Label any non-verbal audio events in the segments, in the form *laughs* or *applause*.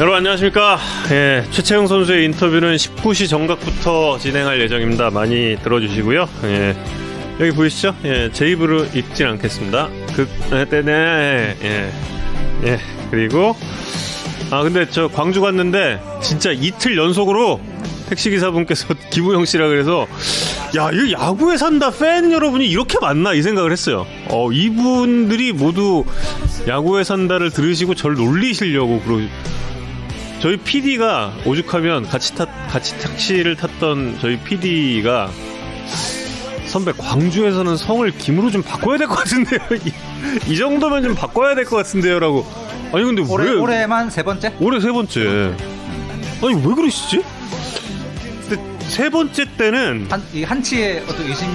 여러분 안녕하십니까? 예, 최채영 선수의 인터뷰는 19시 정각부터 진행할 예정입니다. 많이 들어주시고요. 예, 여기 보이시죠? 예, 제 입으로 읽진 않겠습니다. 극, 네, 네, 네, 예, 예, 그리고 아 근데 저 광주 갔는데 진짜 이틀 연속으로 택시 기사분께서 *laughs* 김우영 씨라 그래서 야 이거 야구에 산다 팬 여러분이 이렇게 많나 이 생각을 했어요. 어 이분들이 모두 야구에 산다를 들으시고 절 놀리시려고 그러. 저희 PD가 오죽하면 같이 탔 같이 택시를 탔던 저희 PD가 선배 광주에서는 성을 김으로 좀 바꿔야 될 것 같은데요. *laughs* 이, 이 정도면 좀 바꿔야 될 것 같은데요라고. 아니 근데 올해 왜 올해만 세 번째? 올해 세 번째. 아니 왜 그러시지? 근데 세 번째 때는 한, 이 한치의 어떤 의심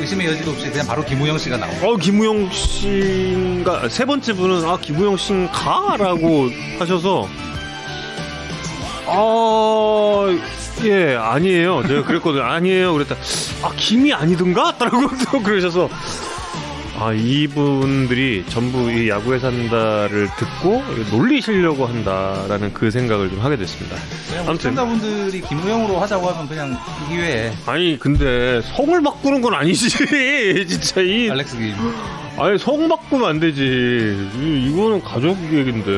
의심의 여지도 없이 그냥 바로 김우영 씨가 나오고 어 김우영 씨인가 세 번째 분은 아 김우영 씨인가라고 하셔서 아예 아니에요. 제가 그랬거든요. 아니에요. 그랬다. 아 김이 아니던가? 라고 또 *laughs* 그러셔서. 아 이분들이 전부 이 야구에 산다를 듣고 놀리시려고 한다라는 그 생각을 좀 하게 됐습니다. 아무튼. 시청자분들이 김우영으로 하자고 하면 그냥 이 기회에. 아니 근데 성을 바꾸는 건 아니지 *laughs* 진짜 이. 알렉스 김 아니 성 바꾸면 안 되지. 이, 이거는 가족 얘긴데.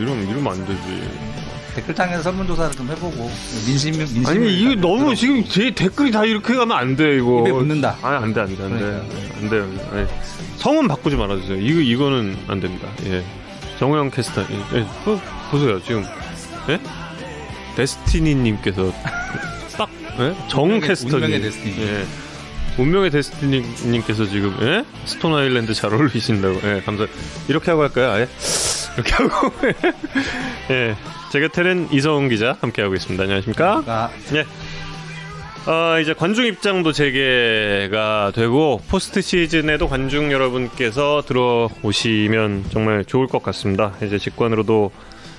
이러면 이러면 안 되지 댓글창에서 설문조사를 좀 해보고 민심 민심 아니 이거 너무 지금 제 댓글이 다 이렇게 가면 안 돼 이거 입에 붙는다. 아니 안돼 안돼 안돼 그러니까. 안 돼요 예. 성은 바꾸지 말아주세요 이거 이거는 안 됩니다 예 정우영 캐스터 예. 예. 어, 보세요 지금 예 데스티니님께서 *laughs* 딱 예? 정 캐스터님 운명의 데스티니. 예. 운명의 데스티니님께서 지금 예? 스톤 아일랜드 잘 어울리신다고 예 감사 이렇게 하고 할까요 아예 이렇게 하고 *laughs* 예. 제 곁에는 이성훈 기자 함께하고 있습니다. 안녕하십니까? 아, 예. 어, 이제 관중 입장도 재개가 되고 포스트 시즌에도 관중 여러분께서 들어오시면 정말 좋을 것 같습니다. 이제 직관으로도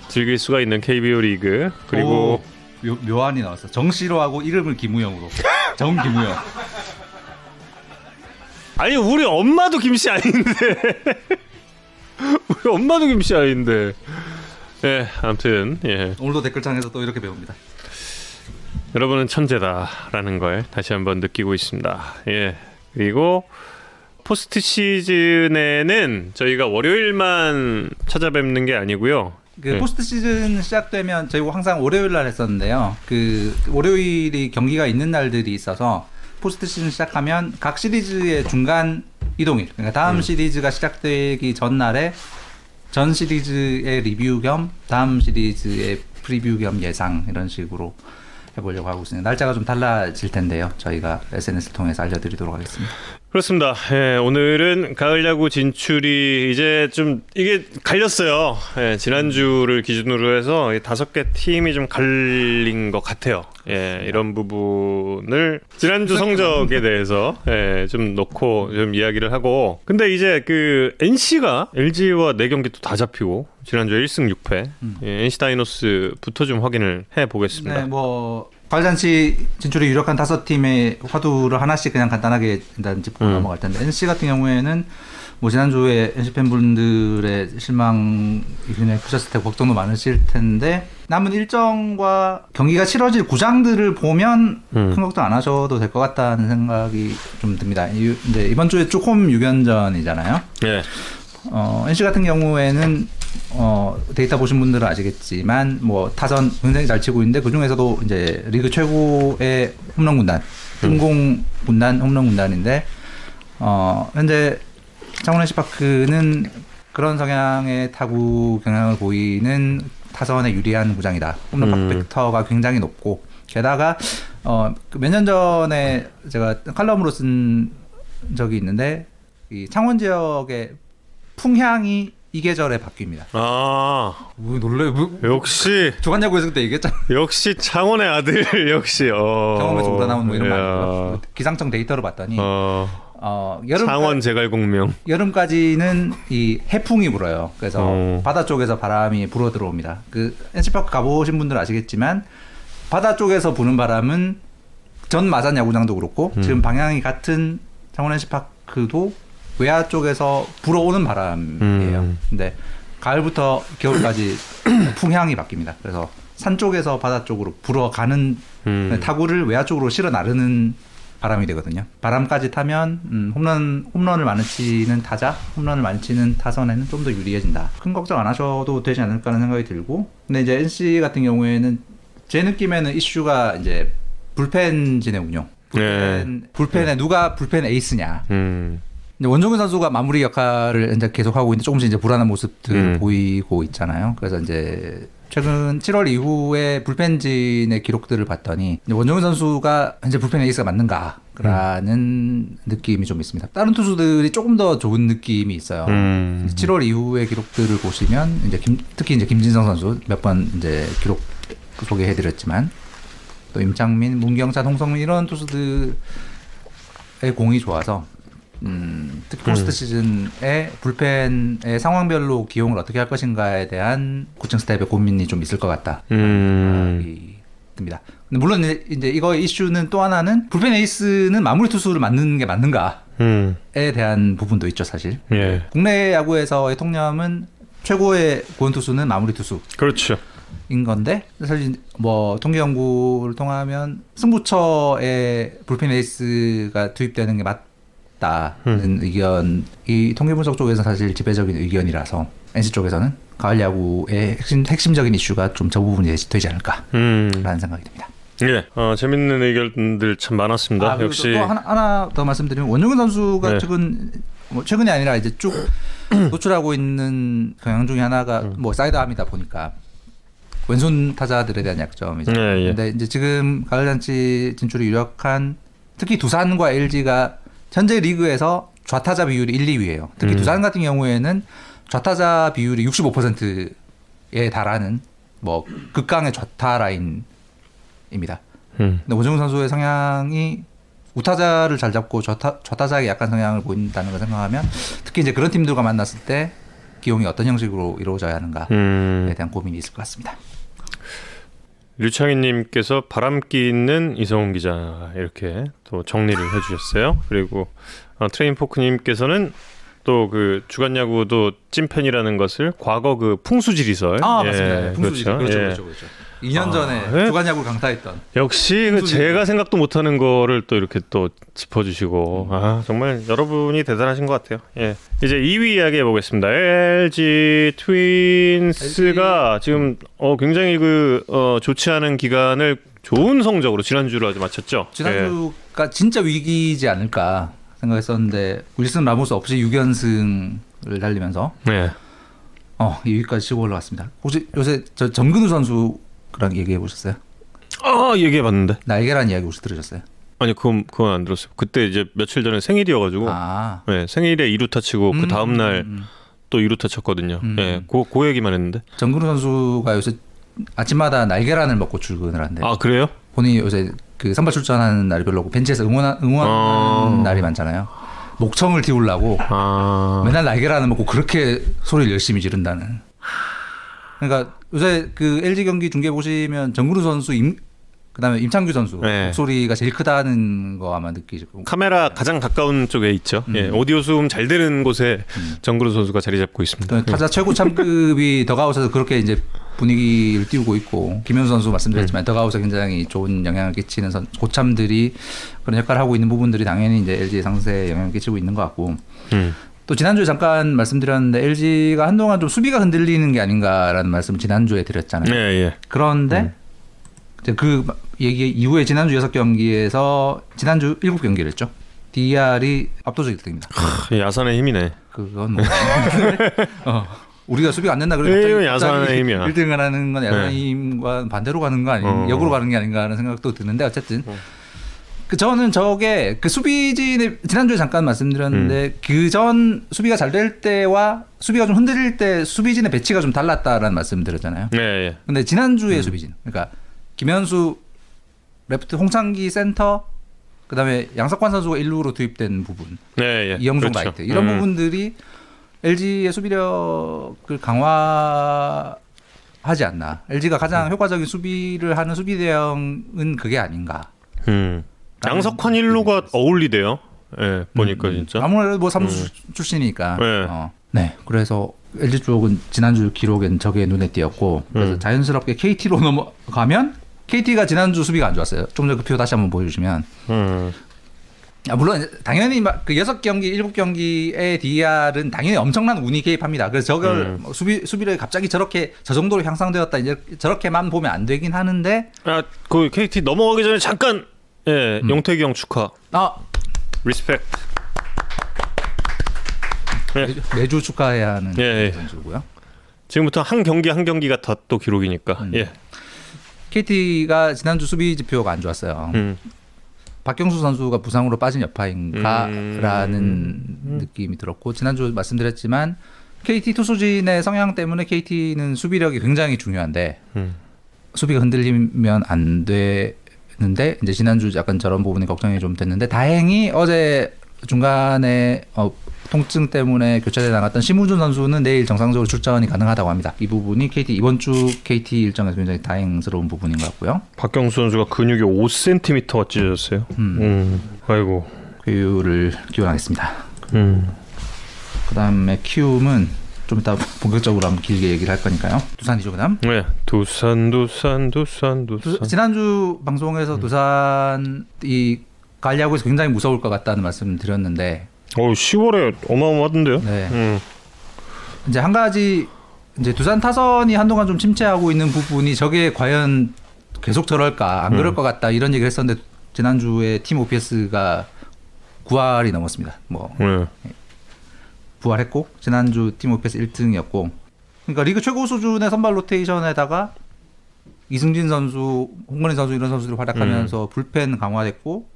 즐길 수가 있는 KBO 리그 그리고 오, 묘, 묘한이 나왔어 정씨로 하고 이름을 김우영으로 정 김우영 *laughs* 아니 우리 엄마도 김씨 아닌데 *laughs* 우리 엄마도 김씨 아닌데 예 아무튼 예 오늘도 댓글창에서 또 이렇게 배웁니다 여러분은 천재다라는 걸 다시 한번 느끼고 있습니다. 예. 그리고 포스트 시즌에는 저희가 월요일만 찾아뵙는 게 아니고요. 그 네. 포스트 시즌 시작되면 저희 항상 월요일 날 했었는데요. 그 월요일이 경기가 있는 날들이 있어서 포스트 시즌 시작하면 각 시리즈의 중간 이동일, 그러니까 다음 음. 시리즈가 시작되기 전날에 전 시리즈의 리뷰 겸 다음 시리즈의 preview 겸 예상 이런 식으로 해보려고 하고 있습니다. 날짜가 좀 달라질 텐데요. 저희가 SNS를 통해서 알려드리도록 하겠습니다. 그렇습니다. 예, 오늘은 가을 야구 진출이 이제 좀 이게 갈렸어요. 예, 지난주를 기준으로 해서 이 다섯 개 팀이 좀 갈린 것 같아요. 예, 이런 부분을 지난주 성적에 대해서 예, 좀 놓고 좀 이야기를 하고 근데 이제 그 NC가 LG와 네 경기 또 다 잡히고 지난주에 1승 6패 예, NC 다이노스부터 좀 확인을 해 보겠습니다. 네, 뭐 과일잔치 진출이 유력한 다섯 팀의 화두를 하나씩 그냥 간단하게 일단 짚고 음. 넘어갈 텐데 NC 같은 경우에는 뭐 지난주에 NC 팬분들의 실망이 굉장히 크셨을 테고 걱정도 많으실 텐데 남은 일정과 경기가 치러질 구장들을 보면 음. 큰 걱정 안 하셔도 될 것 같다는 생각이 좀 듭니다. 이, 이제 이번 주에 쭉홈 6연전이잖아요. 예. 어, NC 같은 경우에는 어, 데이터 보신 분들은 아시겠지만 뭐 타선 굉장히 잘 치고 있는데 그 중에서도 이제 리그 최고의 홈런 군단, 뜬공 군단, 홈런 군단인데 어, 현재 창원 NC 파크는 그런 성향의 타구 경향을 보이는 타선에 유리한 구장이다. 홈런 음. 팩터가 굉장히 높고 게다가 어, 몇 년 전에 제가 칼럼으로 쓴 적이 있는데 이 창원 지역의 풍향이 이 계절에 바뀝니다. 아 뭐 놀래? 뭐, 역시 조간야구 에서 그때 얘기했잖아. 역시 창원의 아들 *laughs* 역시 어. 경험에서 우러나온 뭐 이런. 말이죠. 기상청 데이터를 봤더니 어, 어. 여름 창원 제갈공명. 여름까지는 이 해풍이 불어요. 그래서 어. 바다 쪽에서 바람이 불어 들어옵니다. 그 NC파크 가보신 분들은 아시겠지만 바다 쪽에서 부는 바람은 전 마산 야구장도 그렇고 음. 지금 방향이 같은 창원 NC파크도 외야 쪽에서 불어오는 바람이에요. 음. 근데 가을부터 겨울까지 *clears throat* 풍향이 바뀝니다. 그래서 산 쪽에서 바다 쪽으로 불어가는 음. 타구를 외야 쪽으로 실어 나르는 바람이 되거든요. 바람까지 타면 음, 홈런 홈런을 많이 치는 타자, 홈런을 많이 치는 타선에는 좀 더 유리해진다. 큰 걱정 안 하셔도 되지 않을까라는 생각이 들고, 근데 이제 NC 같은 경우에는 제 느낌에는 이슈가 이제 불펜 진의 운영. 불펜, 불펜에 누가 불펜 에이스냐. 음. 이제 원종현 선수가 마무리 역할을 이제 계속 하고 있는데 조금씩 이제 불안한 모습들 음. 보이고 있잖아요. 그래서 이제 최근 7월 이후에 불펜진의 기록들을 봤더니 원종현 선수가 현재 불펜 에이스가 맞는가라는 느낌이 좀 있습니다. 다른 투수들이 조금 더 좋은 느낌이 있어요. 음. 7월 이후의 기록들을 보시면 이제 김- 특히 이제 김진성 선수 몇 번 이제 기록 소개해드렸지만 또 임창민, 문경찬, 홍성민 이런 투수들의 공이 좋아서 음, 특히 포스트 음. 시즌에 불펜의 상황별로 기용을 어떻게 할 것인가에 대한 코칭 스텝의 고민이 좀 있을 것 같다. 음. 듭니다. 근데 물론 이제- 이거 이슈는 또 하나는 불펜 에이스는 마무리 투수를 맞는 게 맞는가에 음. 대한 부분도 있죠, 사실. 예. 국내 야구에서의 통념은 최고의 고원 투수는 마무리 투수인 그렇죠. 건데 사실 뭐 통계 연구를 통하면 승부처에 불펜 에이스가 투입되는 게 맞 다는 의견 이 통계 분석 쪽에서 사실 지배적인 의견이라서 NC 쪽에서는 가을 야구의 핵심, 핵심적인 이슈가 좀 저 부분이 되지- 않을까라는 음. 생각이 듭니다. 예. 어, 재밌는 의견들 참 많았습니다. 아, 역시 또, 또 하나, 하나 더 말씀드리면 원종근 선수가 네. 최근 뭐 최근이 아니라 이제 쭉 *clears throat* 노출하고 있는 경향 중에 하나가 음. 뭐 사이드암이다 보니까 왼손 타자들에 대한 약점이죠. 예, 예. 근데 이제 지금 가을 잔치 진출이 유력한 특히 두산과 LG가 현재 리그에서 좌타자 비율이 1, 2위예요. 특히 음. 두산 같은 경우에는 좌타자 비율이 65%에 달하는 뭐 극강의 좌타 라인입니다. 음. 근데 원종현 선수의 성향이 우타자를 잘 잡고 좌타, 좌타자에게 약한 성향을 보인다는 걸 생각하면 특히 이제 그런 팀들과 만났을 때 기용이 어떤 형식으로 이루어져야 하는가에 음. 대한 고민이 있을 것 같습니다. 류창희님께서 바람기 있는 이성훈 기자 이렇게 또 정리를 해주셨어요. 그리고 어, 트레인 포크님께서는 또 그 주간 야구도 찐팬이라는 것을 과거 그 풍수지리설 아 예, 맞습니다. 풍수지 그렇죠, 예. 그렇죠, 그렇죠. 2년 아, 전에 예? 주간야구 강타했던 역시 그. 제가 생각도 못하는 거를 또 이렇게 또 짚어주시고 아 정말 여러분이 대단하신 것 같아요. 예 이제 2위 이야기 해보겠습니다. LG 트윈스가 지금 어 굉장히 그 어, 좋지 않은 기간을 좋은 성적으로 지난주로 아주 마쳤죠. 지난주가 진짜 위기지 않을까 생각했었는데 윌슨 라모스 없이 6연승을 달리면서 예. 어 2위까지 치고 올라왔습니다. 혹시 요새 저 정근우 선수 랑 얘기해 보셨어요? 아 얘기해 봤는데 날개란 이야기 혹시 들으셨어요? 아니 그건 그건 안 들었어요. 그때 이제 며칠 전에 생일이어가지고 아 예, 생일에 2루타 치고 그 음, 다음 날 음, 또 2루타 쳤거든요. 음. 예, 그, 그 얘기만 했는데. 정근우 선수가 요새 아침마다 날계란을 먹고 출근을 한대. 아 그래요? 본인이 요새 그 선발 출전하는 날이 별로 없고 벤치에서 응원 응원하는 어. 날이 많잖아요. 목청을 띄우려고 아 맨날 날계란을 먹고 그렇게 소리를 열심히 지른다는. 그러니까 요새 그 LG 경기 중계 보시면 정근우 선수 임 그다음에 임창규 선수 네. 목소리가 제일 크다는 거 아마 느끼시고. 카메라 가장 가까운 쪽에 있죠. 예, 오디오 수음 잘 되는 곳에 정그루 선수가 자리 잡고 있습니다. 그 타자 최고 참급이 *laughs* 더가웃에서 그렇게 이제 분위기를 띄우고 있고 김현수 선수 말씀드렸지만 더가웃에 굉장히 좋은 영향을 끼치는 선, 고참들이 그런 역할을 하고 있는 부분들이 당연히 이제 LG 상세에 영향을 끼치고 있는 것 같고 음. 또 지난주에 잠깐 말씀드렸는데 LG가 한동안 좀 수비가 흔들리는 게 아닌가라는 말씀을 지난주에 드렸잖아요. 예, 예. 그런데 이제 그 얘기 이후에 지난주 여섯 경기에서 지난주 일곱 경기를 했죠. DR이 압도적 1등입니다. 하, 야산의 힘이네. 그건 뭐 *laughs* 어, 우리가 수비가 안 된다 그러면 이건 야산의 힘이야. 1등을 하는 건 야산의 네. 힘과 반대로 가는 거 아닌 어. 역으로 가는 게 아닌가 하는 생각도 드는데 어쨌든 그 저는 저게 그 수비진의 지난주에 잠깐 말씀드렸는데 음. 그전 수비가 잘 될 때와 수비가 좀 흔들릴 때 수비진의 배치가 좀 달랐다라는 말씀 드렸잖아요. 예, 예. 근데 지난주의 음. 수비진 그러니까 김현수 레프트 홍창기 센터 그다음에 양석환 선수가 1루로 투입된 부분 예, 예. 이형종 그렇죠. 라이트 이런 음. 부분들이 LG의 수비력을 강화 하지 않나. LG가 가장 효과적인 수비를 하는 수비 대형은 그게 아닌가. 음. 양석환 일로가 어울리대요. 예, 보니까 진짜. 아무래도 뭐 사무수 출신이니까. 네. 어. 네. 그래서 LG 쪽은 지난주 기록엔 저게 눈에 띄었고 그래서 음. 자연스럽게 KT로 넘어가면 KT가 지난주 수비가 안 좋았어요. 좀전그표 다시 한번 보여주시면 음. 아, 물론 당연히 막그 여섯 경기 일곱 경기의 DR은 당연히 엄청난 운이 개입합니다. 그래서 저걸 음. 뭐 수비 수비를 갑자기 저렇게 저 정도로 향상되었다 이제 저렇게만 보면 안 되긴 하는데 아, 그 KT 넘어가기 전에 잠깐 예, 음. 용택이 형 축하. 아 respect. 예. 매주, 매주 축하해야 하는 예, 예. 선수고요. 지금부터 한 경기 한 경기가 다 또 기록이니까. 음. 예. KT가 지난주 수비 지표가 안 좋았어요. 음. 박경수 선수가 부상으로 빠진 여파인가라는 음. 느낌이 들었고 지난주 말씀드렸지만 KT 투수진의 성향 때문에 KT는 수비력이 굉장히 중요한데 음. 수비가 흔들리면 안 되는데 이제 지난주 약간 저런 부분이 걱정이 좀 됐는데 다행히 어제 중간에 어, 통증 때문에 교체돼 나갔던 심우준 선수는 내일 정상적으로 출전이 가능하다고 합니다. 이 부분이 KT 이번 주 KT 일정에서 굉장히 다행스러운 부분인 것 같고요. 박경수 선수가 근육이 5cm가 찢어졌어요. 음. 음. 아이고. 교육을 기원하겠습니다. 음. 그다음에 키움은 좀 이따 본격적으로 한번 길게 얘기를 할 거니까요. 두산이죠, 그다음. 네. 두산 두산 두산 두- 두산. 지난주 방송에서 두산이 관리하고서 굉장히 무서울 것 같다는 말씀 드렸는데 어, 10월에 어마어마하던데요? 네. 음. 이제 한 가지 이제 두산 타선이 한동안 좀 침체하고 있는 부분이 저게 과연 계속 저럴까 안 그럴 음. 것 같다 이런 얘기를 했었는데 지난주에 팀 OPS가 9할이 넘었습니다. 뭐 네. 부활했고 지난주 팀 오피스 1등이었고 그러니까 리그 최고 수준의 선발 로테이션에다가 이승진 선수, 홍건희 선수 이런 선수들 활약하면서 불펜 강화됐고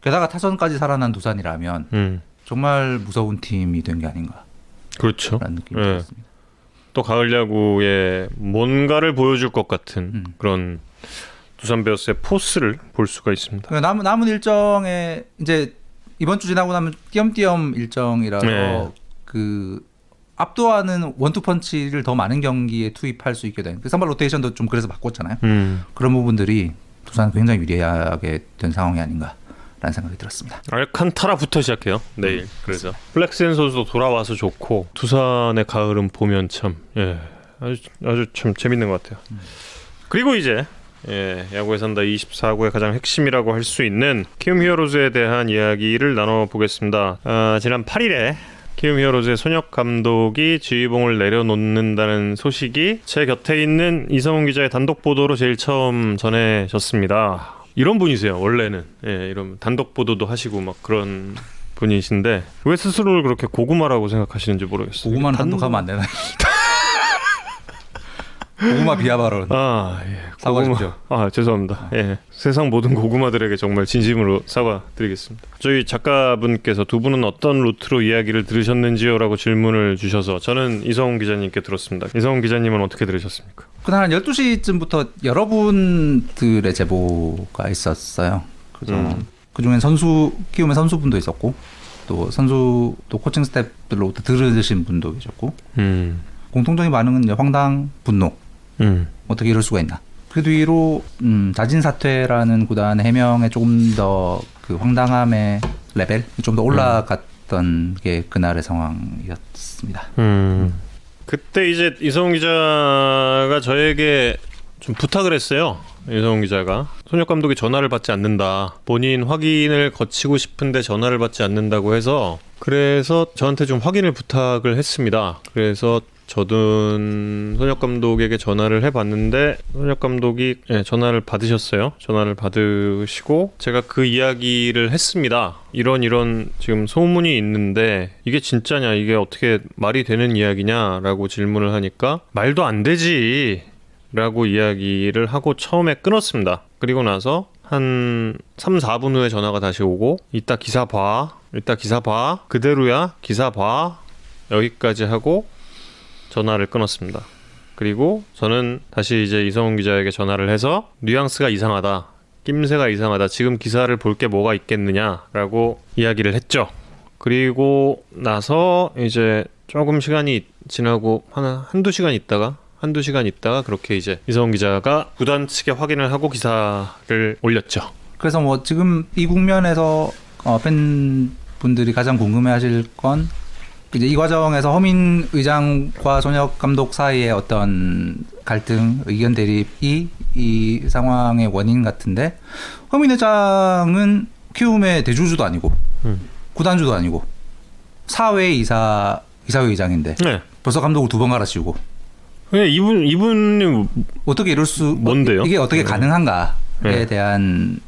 게다가 타선까지 살아난 두산이라면 음. 정말 무서운 팀이 된 게 아닌가라는 그렇죠. 느낌이 네. 들었습니다. 또 가을 야구에 뭔가를 보여줄 것 같은 음. 그런 두산 베어스의 force를 볼 수가 있습니다. 그러니까 남은 남은 일정에 이제 이번 주 지나고 나면 띄엄띄엄 일정이라서 네. 그 압도하는 원투 펀치를 더 많은 경기에 투입할 수 있게 된 그 선발 로테이션도 좀 그래서 바꿨잖아요. 음. 그런 부분들이 두산 굉장히 유리하게 된 상황이 아닌가 라는 생각이 들었습니다. 알칸타라부터 시작해요. 내일. 그래서 플렉센 선수도 돌아와서 좋고 두산의 가을은 보면 참 예. 아주 아주 참 재밌는 것 같아요. 그리고 이제 예, 야구에 산다 24구의 가장 핵심이라고 할 수 있는 키움 히어로즈에 대한 이야기를 나눠 보겠습니다. 아, 지난 8일에 키움 히어로즈의 손혁 감독이 지휘봉을 내려놓는다는 소식이 제 곁에 있는 이성훈 기자의 단독 보도로 제일 처음 전해졌습니다. 이런 분이세요. 원래는 예, 이런 단독 보도도 하시고 막 그런 분이신데 왜 스스로를 그렇게 고구마라고 생각하시는지 모르겠어요. 고구마 단- 단독하면 안 되나요? 고구마 비하 발언. 아, 예. 사과하십시오. 아, 죄송합니다. 예. 세상 모든 고구마들에게 정말 진심으로 사과드리겠습니다. 저희 작가분께서 두 분은 어떤 루트로 이야기를 들으셨는지요라고 질문을 주셔서 저는 이성훈 기자님께 들었습니다. 이성훈 기자님은 어떻게 들으셨습니까? 그날 한 12시쯤부터 여러분들의 제보가 있었어요. 그래서 음. 그중엔 선수 키움의 선수분도 있었고 또 선수 또 코칭 스태프들로부터 들으신 분도 계셨고 음. 공통적인 반응은 이제 황당, 분노. 음. 어떻게 이럴 수가 있나. 그 뒤로 음, 자진 사퇴라는 구단의 해명에 조금 더 그 황당함의 레벨이 좀더 올라갔던 게 그날의 상황이었습니다. 음. 그때 이제 이성훈 기자가 저에게 좀 부탁을 했어요. 이성훈 기자가 손혁 감독이 전화를 받지 않는다. 본인 확인을 거치고 싶은데 전화를 받지 않는다고 해서 그래서 저한테 좀 확인을 부탁을 했습니다. 그래서 저는 손혁 감독에게 전화를 해봤는데 손혁 감독이 예, 전화를 받으셨어요. 전화를 받으시고 제가 그 이야기를 했습니다. 이런 이런 지금 소문이 있는데 이게 진짜냐 이게 어떻게 말이 되는 이야기냐라고 질문을 하니까 말도 안 되지 라고 이야기를 하고 처음에 끊었습니다. 그리고 나서 한 3, 4분 후에 전화가 다시 오고 이따 기사 봐. 이따 기사 봐. 그대로야. 기사 봐. 여기까지 하고 전화를 끊었습니다. 그리고 저는 다시 이제 이성훈 기자에게 전화를 해서 뉘앙스가 이상하다. 낌새가 이상하다. 지금 기사를 볼 게 뭐가 있겠느냐라고 이야기를 했죠. 그리고 나서 이제 조금 시간이 지나고 한 한두 시간 있다가 한두 시간 있다가 그렇게 이제 이성훈 기자가 구단 측에 확인을 하고 기사를 올렸죠. 그래서 뭐 지금 이 국면에서 어, 팬분들이 가장 궁금해하실 건 이제 이 과정에서 허민 의장과 손혁 감독 사이의 어떤 갈등, 의견 대립이 이 상황의 원인 같은데 허민 회장은 키움의 대주주도 아니고 음. 구단주도 아니고 사회 이사 이사회 의장인데 네. 벌써 감독을 두 번 갈아치우고 그냥 이분 이분이 어떻게 이럴 수 뭔데요? 이게 어떻게 네. 가능한가에 네. 대한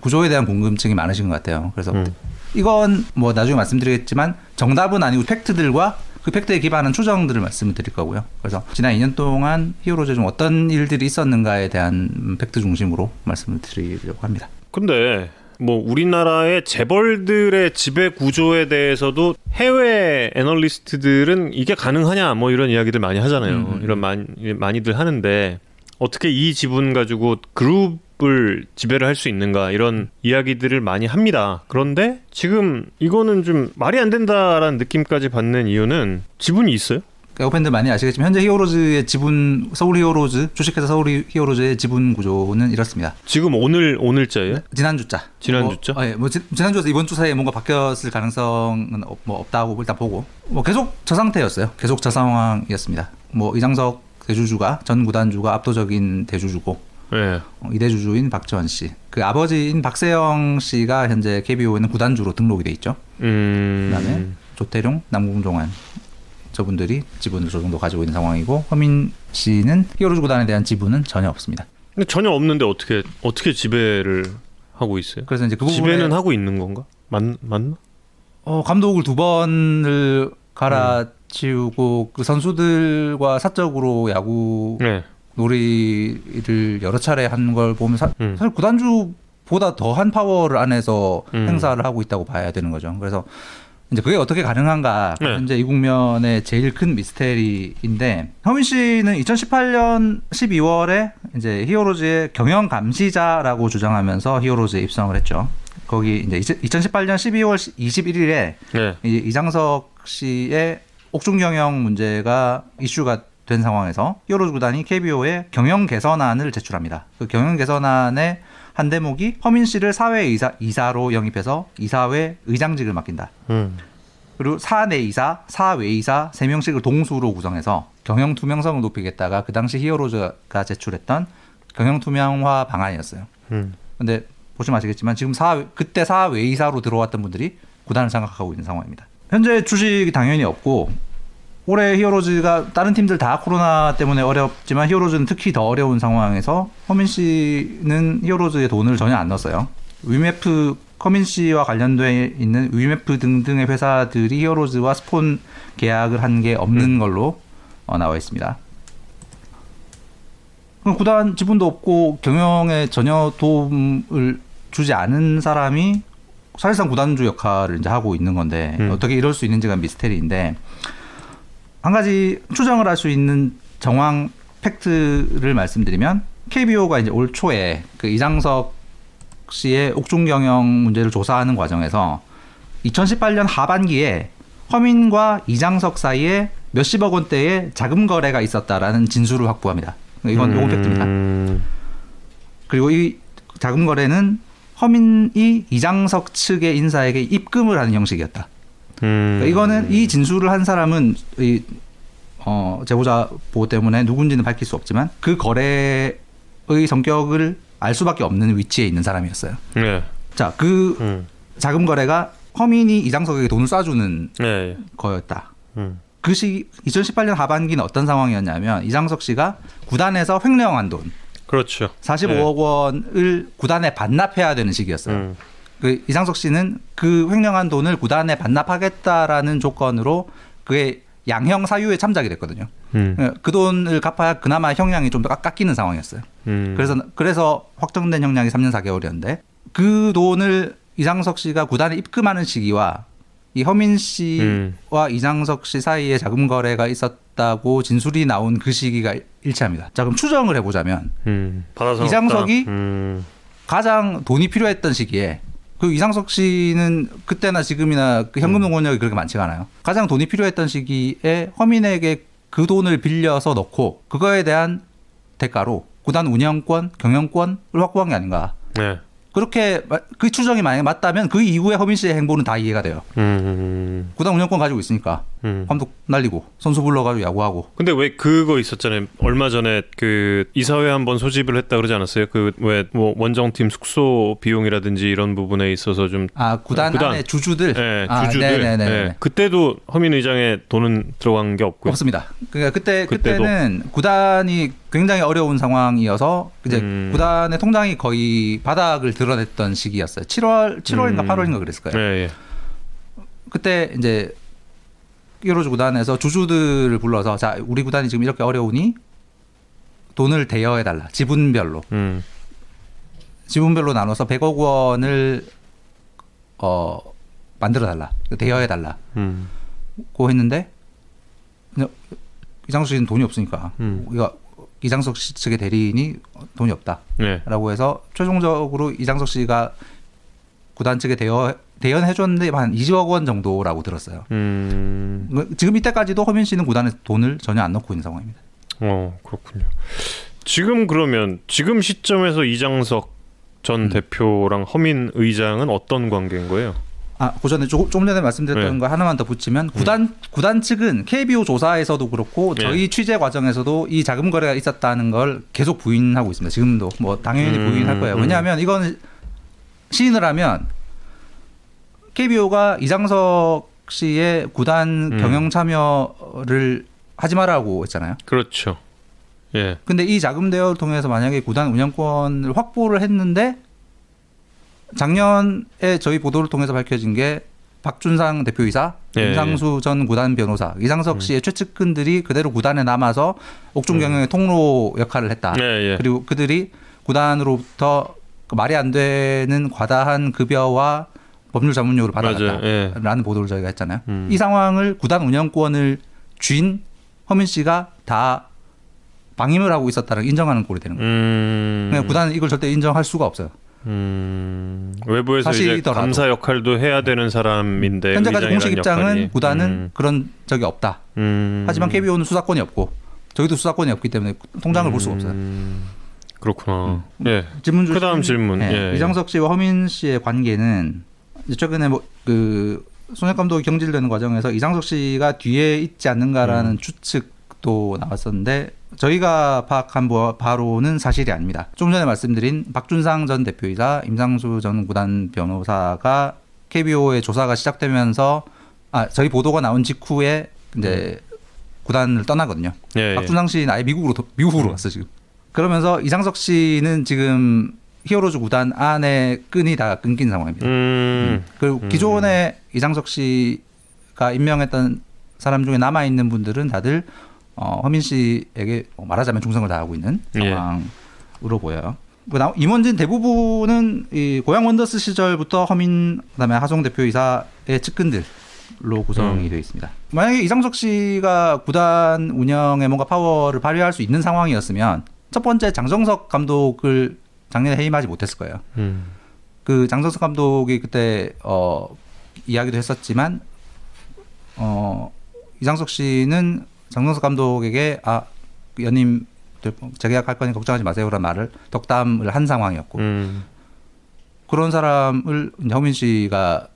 구조에 대한 궁금증이 많으신 것 같아요. 그래서 음. 이건 뭐 나중에 말씀드리겠지만 정답은 아니고 팩트들과 그 팩트에 기반한 추정들을 말씀을 드릴 거고요. 그래서 지난 2년 동안 히어로즈 중 어떤 일들이 있었는가에 대한 팩트 중심으로 말씀을 드리려고 합니다. 근데 뭐 우리나라의 재벌들의 지배 구조에 대해서도 해외 애널리스트들은 이게 가능하냐 뭐 이런 이야기들 많이 하잖아요. 음, 음. 이런 많이 많이들 하는데 어떻게 이 지분 가지고 그룹 을 지배를 할 수 있는가 이런 이야기들을 많이 합니다. 그런데 지금 이거는 좀 말이 안 된다라는 느낌까지 받는 이유는 지분이 있어요? 그러니까 팬들 많이 아시겠지만 현재 히어로즈의 지분 서울 히어로즈 주식회사 서울 히어로즈의 지분 구조는 이렇습니다. 지금 오늘 오늘자예요? 지난주자. 지난주자? 뭐, 어, 예, 뭐 지, 지난주에서 이번 주 사이에 뭔가 바뀌었을 가능성은 없, 뭐 없다고 일단 보고 뭐 계속 저 상태였어요. 계속 저 상황이었습니다. 뭐 이장석 대주주가 전 구단주가 압도적인 대주주고 네. 어, 이대주주인 박지원 씨, 그 아버지인 박세영 씨가 현재 KBO에는 구단주로 등록이 돼 있죠. 음. 그다음에 조태룡, 남궁종환 저분들이 지분을 저 정도 가지고 있는 상황이고 허민 씨는 히어로즈 구단에 대한 지분은 전혀 없습니다. 근데 전혀 없는데 어떻게 어떻게 지배를 하고 있어요? 그래서 이제 그 부분에 지배는 하고 있는 건가? 맞 맞나? 어, 감독을 두 번을 갈아치우고 그 선수들과 사적으로 야구 네. 놀이를 여러 차례 한 걸 보면 사, 음. 사실 구단주보다 더한 파워를 안에서 음. 행사를 하고 있다고 봐야 되는 거죠. 그래서 이제 그게 어떻게 가능한가 네. 현재 이 국면의 제일 큰 미스테리인데 허민 씨는 2018년 12월에 이제 히어로즈의 경영 감시자라고 주장하면서 히어로즈에 입성을 했죠. 거기 이제 2018년 12월 21일에 네. 이제 이장석 씨의 옥중 경영 문제가 이슈가 된 상황에서 히어로즈 구단이 KBO에 경영 개선안을 제출합니다. 그 경영 개선안의 한 대목이 허민 씨를 사회 이사, 이사로 영입해서 이사회 의장직을 맡긴다. 음. 그리고 사내 이사, 사외 이사 세 명씩을 동수로 구성해서 경영 투명성을 높이겠다가 그 당시 히어로즈가 제출했던 경영 투명화 방안이었어요. 음. 근데 보시면 아시겠지만 지금 사 그때 사외 이사로 들어왔던 분들이 구단을 장악하고 있는 상황입니다. 현재 주식이 당연히 없고 올해 히어로즈가 다른 팀들 다 코로나 때문에 어렵지만 히어로즈는 특히 더 어려운 상황에서 허민 씨는 히어로즈에 돈을 전혀 안 넣었어요. 위메프 허민 씨와 관련돼 있는 위메프 등등의 회사들이 히어로즈와 스폰 계약을 한 게 없는 걸로 어, 나와 있습니다. 그럼 구단 지분도 없고 경영에 전혀 도움을 주지 않은 사람이 사실상 구단주 역할을 이제 하고 있는 건데 음. 어떻게 이럴 수 있는지가 미스테리인데 한 가지 추정을 할 수 있는 정황 팩트를 말씀드리면 KBO가 이제 올 초에 그 이장석 씨의 옥중 경영 문제를 조사하는 과정에서 2018년 하반기에 허민과 이장석 사이에 몇십억 원대의 자금 거래가 있었다라는 진술을 확보합니다. 이건 요건 팩트입니다. 음. 그리고 이 자금 거래는 허민이 이장석 측의 인사에게 입금을 하는 형식이었다. 음. 그러니까 이거는 이 진술을 한 사람은 이 어, 제보자 보호 때문에 누군지는 밝힐 수 없지만 그 거래의 성격을 알 수밖에 없는 위치에 있는 사람이었어요. 네. 자, 그 음. 자금 거래가 허민이 이장석에게 돈을 쏴주는 네. 거였다. 음. 그 시, 2018년 하반기는 어떤 상황이었냐면 이장석 씨가 구단에서 횡령한 돈 그렇죠. 45억 원을 구단에 반납해야 되는 시기였어요. 음. 그 이장석 씨는 그 횡령한 돈을 구단에 반납하겠다라는 조건으로 그의 양형 사유에 참작이 됐거든요. 음. 그 돈을 갚아야 그나마 형량이 좀 더 깎이는 상황이었어요. 음. 그래서 그래서 확정된 형량이 3년 4개월이었는데 그 돈을 이장석 씨가 구단에 입금하는 시기와 이 허민 씨와 음. 이장석 씨 사이에 자금 거래가 있었다고 진술이 나온 그 시기가 일치합니다. 자 그럼 추정을 해보자면 음. 이장석이 없다. 음. 가장 돈이 필요했던 시기에 그 이상석 씨는 그때나 지금이나 그 현금 동원력이 그렇게 많지가 않아요. 가장 돈이 필요했던 시기에 허민에게 그 돈을 빌려서 넣고 그거에 대한 대가로 구단 운영권, 경영권을 확보한 게 아닌가. 네. 그렇게 마- 그 추정이 만약에 맞다면 그 이후에 허민 씨의 행보는 다 이해가 돼요. 음. 구단 운영권 가지고 있으니까 음. 감독 날리고 선수 불러가지고 야구하고 근데 왜 그거 있었잖아요. 얼마 전에 그 이사회 한번 소집을 했다 그러지 않았어요? 그 왜 뭐 원정팀 숙소 비용이라든지 이런 부분에 있어서 좀 아 구단, 구단. 안에 주주들 예, 아, 주주들 네네네. 예. 그때도 허민 의장의 돈은 들어간 게 없고요. 없습니다. 그러니까 그때 그때도. 그때는 구단이 굉장히 어려운 상황이어서 이제 음. 구단의 통장이 거의 바닥을 드러냈던 시기였어요. 7월 7월인가 음. 8월인가 그랬을 거예요. 예, 예. 그때 이제 히어로즈 구단에서 주주들을 불러서 자 우리 구단이 지금 이렇게 어려우니 돈을 대여해 달라 지분별로 음. 지분별로 나눠서 100억 원을 어 만들어 달라 대여해 달라고 음. 했는데 그냥 이장석 씨는 돈이 없으니까 음. 우리가 이장석 씨 측의 대리인이 돈이 네. 없다라고 해서 최종적으로 이장석 씨가 구단 측에 대여 대연해 줬는데 한 20억 원 정도라고 들었어요. 음. 그 지금 이때까지도 허민 씨는 구단에 돈을 전혀 안 넣고 있는 상황입니다. 어, 그렇군요. 지금 그러면 지금 시점에서 이장석 전 음. 대표랑 허민 의장은 어떤 관계인 거예요? 아, 그 전에 조금, 전에 말씀드렸던 네. 거 하나만 더 붙이면 구단 구단 측은 KBO 조사에서도 그렇고 네. 저희 취재 과정에서도 이 자금 거래가 있었다는 걸 계속 부인하고 있습니다. 지금도 뭐 당연히 음, 부인할 거예요. 음. 왜냐하면 이건 시인을 하면 KBO가 이장석 씨의 구단 음. 경영 참여를 하지 말라고 했잖아요. 그렇죠. 예. 근데 이 자금 대여를 통해서 만약에 구단 운영권을 확보를 했는데 작년에 저희 보도를 통해서 밝혀진 게 박준상 대표이사, 예, 임상수 전 구단 변호사, 이장석 씨의 최측근들이 그대로 구단에 남아서 옥중 경영의 통로 역할을 했다. 예, 예. 그리고 그들이 구단으로부터 그 말이 안 되는 과다한 급여와 법률 전문료를 맞아요. 예. 받아갔다라는 보도를 저희가 했잖아요. 음. 이 상황을 구단 운영권을 쥔 허민 씨가 다 방임을 하고 있었다는 인정하는 꼴이 되는 거예요. 음. 그냥 구단은 이걸 절대 인정할 수가 없어요. 음. 외부에서 이제. 감사 역할도 해야 되는 사람인데 현재까지 공식 입장은 역할이. 구단은 음. 그런 적이 없다. 음. 하지만 KBO는 수사권이 없고 저희도 수사권이 없기 때문에 통장을 볼 수가 없어요. 음. 그렇구나. 예. 질문 그다음 질문. 네, 예, 예. 이장석 씨와 허민 씨의 관계는 최근에 뭐그 손혁 감독이 경질되는 과정에서 이장석 씨가 뒤에 있지 음. 않는가라는 추측도 나왔었는데 저희가 파악한 바- 바로는 사실이 아닙니다. 좀 전에 말씀드린 박준상 전 대표이사 임상수 전 구단 변호사가 KBO의 조사가 시작되면서 아 저희 보도가 나온 직후에 이제 구단을 떠나거든요. 음. 예, 예. 박준상 씨는 아예 미국으로 도- 미국으로 갔어 지금. 그러면서 이장석 씨는 지금 히어로즈 구단 안에 끈이 다 끊긴 상황입니다. 음. 그리고 기존에 이장석 씨가 임명했던 사람 중에 남아 있는 분들은 다들 어, 허민 씨에게 뭐 말하자면 충성을 다하고 있는 예. 상황으로 보여요. 그 나- 임원진 대부분은 이 고양 원더스 시절부터 허민 그다음에 하송 대표 이사의 측근들로 구성이 음. 되어 있습니다. 만약에 이장석 씨가 구단 운영에 뭔가 파워를 발휘할 수 있는 상황이었으면 첫 번째 장정석 감독을 작년에 해임하지 못했을 거예요. 음. 그 장성석 감독이 그때 어 이야기도 했었지만 어 이장석 씨는 장성석 감독에게 아 연임 재계약할 거니 걱정하지 마세요라는 말을 덕담을 한 상황이었고 음. 그런 사람을 허민 씨가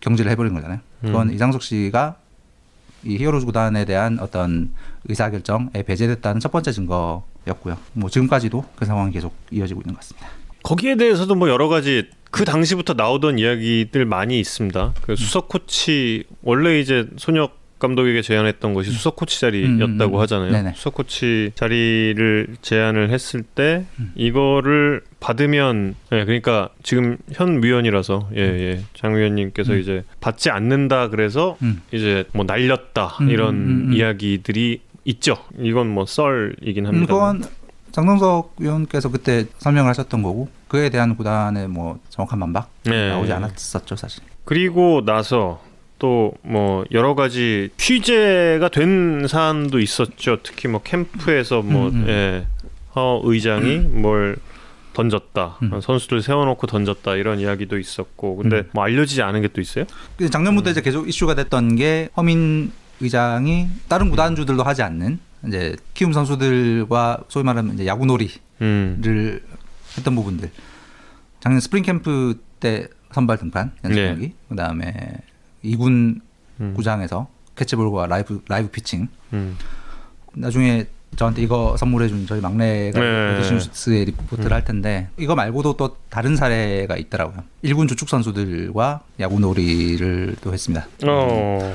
경질을 해버린 거잖아요. 그건 음. 이장석 씨가 이 히어로즈 구단에 대한 어떤 의사결정에 배제됐다는 첫 번째 증거 였고요. 뭐 지금까지도 그 상황이 계속 이어지고 있는 것 같습니다. 거기에 대해서도 뭐 여러 가지 그 당시부터 나오던 이야기들 많이 있습니다. 그 수석 코치 원래 이제 손혁 감독에게 제안했던 것이 수석 코치 자리였다고 음, 음. 하잖아요. 네네. 수석 코치 자리를 제안을 했을 때 음. 이거를 받으면 예, 그러니까 지금 현 위원이라서 예, 예. 장 위원님께서 음. 이제 받지 않는다 그래서 음. 이제 뭐 날렸다 음, 이런 음, 음. 이야기들이 있죠. 이건 뭐 썰이긴 합니다. 그건 장동석 위원께서 그때 설명을 하셨던 거고 그에 대한 구단의 뭐 정확한 반박 네. 나오지 않았었죠 사실. 그리고 나서 또 뭐 여러 가지 취재가 된 사안도 있었죠. 특히 뭐 캠프에서 뭐 음, 음. 예, 허 의장이 뭘 던졌다. 음. 선수들 세워놓고 던졌다 이런 이야기도 있었고 근데 음. 뭐 알려지지 않은 게 또 있어요? 그 작년부터 이제 계속 이슈가 됐던 게 허민 의장이 다른 구단주들도 하지 않는 이제 키움 선수들과 소위 말하면 이제 야구놀이를 음. 했던 부분들. 작년 스프링 캠프 때 선발 등판 연습 네. 경기, 그다음에 이군 음. 구장에서 캐치볼과 라이브 라이브 피칭. 음. 나중에 저한테 이거 선물해준 저희 막내가 네. 뉴스의 리포트를 할 텐데 이거 말고도 또 다른 사례가 있더라고요. 일군 주축 선수들과 야구 놀이를 또 했습니다. 어.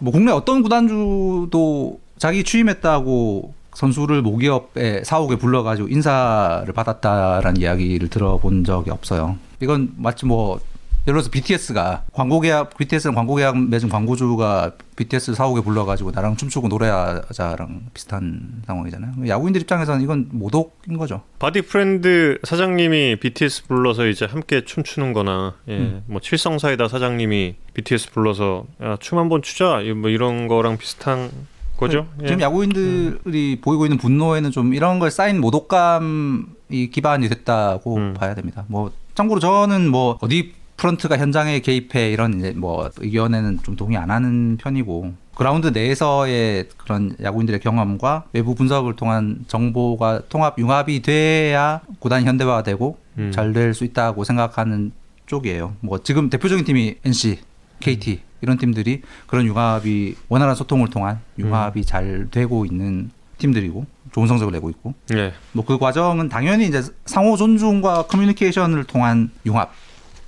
뭐 국내 어떤 구단주도 자기 취임했다고 선수를 모기업에 사옥에 불러가지고 인사를 받았다라는 이야기를 들어본 적이 없어요. 이건 마치 뭐 예를 들어서 BTS가 광고 계약, BTS는 광고 계약 맺은 광고주가 BTS 사옥에 불러가지고 나랑 춤추고 노래하자랑 비슷한 상황이잖아요. 야구인들 입장에서는 이건 모독인 거죠. 바디 프렌드 사장님이 BTS 불러서 이제 함께 춤추는 거나 예, 음. 뭐 칠성사이다 사장님이 BTS 불러서 야, 춤 한번 추자 이- 뭐 이런 거랑 비슷한 거죠. 예. 지금 야구인들이 보이고 있는 분노에는 좀 이런 걸 쌓인 모독감이 기반이 됐다고 음. 봐야 됩니다. 뭐 참고로 저는 뭐 어디 프런트가 현장에 개입해 이런 이제 뭐 의견에는 좀 동의 안 하는 편이고 그라운드 내에서의 그런 야구인들의 경험과 외부 분석을 통한 정보가 통합 융합이 돼야 구단이 현대화되고 음. 잘될 수 있다고 생각하는 쪽이에요. 뭐 지금 대표적인 팀이 NC, KT 이런 팀들이 그런 융합이 원활한 소통을 통한 융합이 잘 되고 있는 팀들이고 좋은 성적을 내고 있고 예. 뭐 그 과정은 당연히 이제 상호 존중과 커뮤니케이션을 통한 융합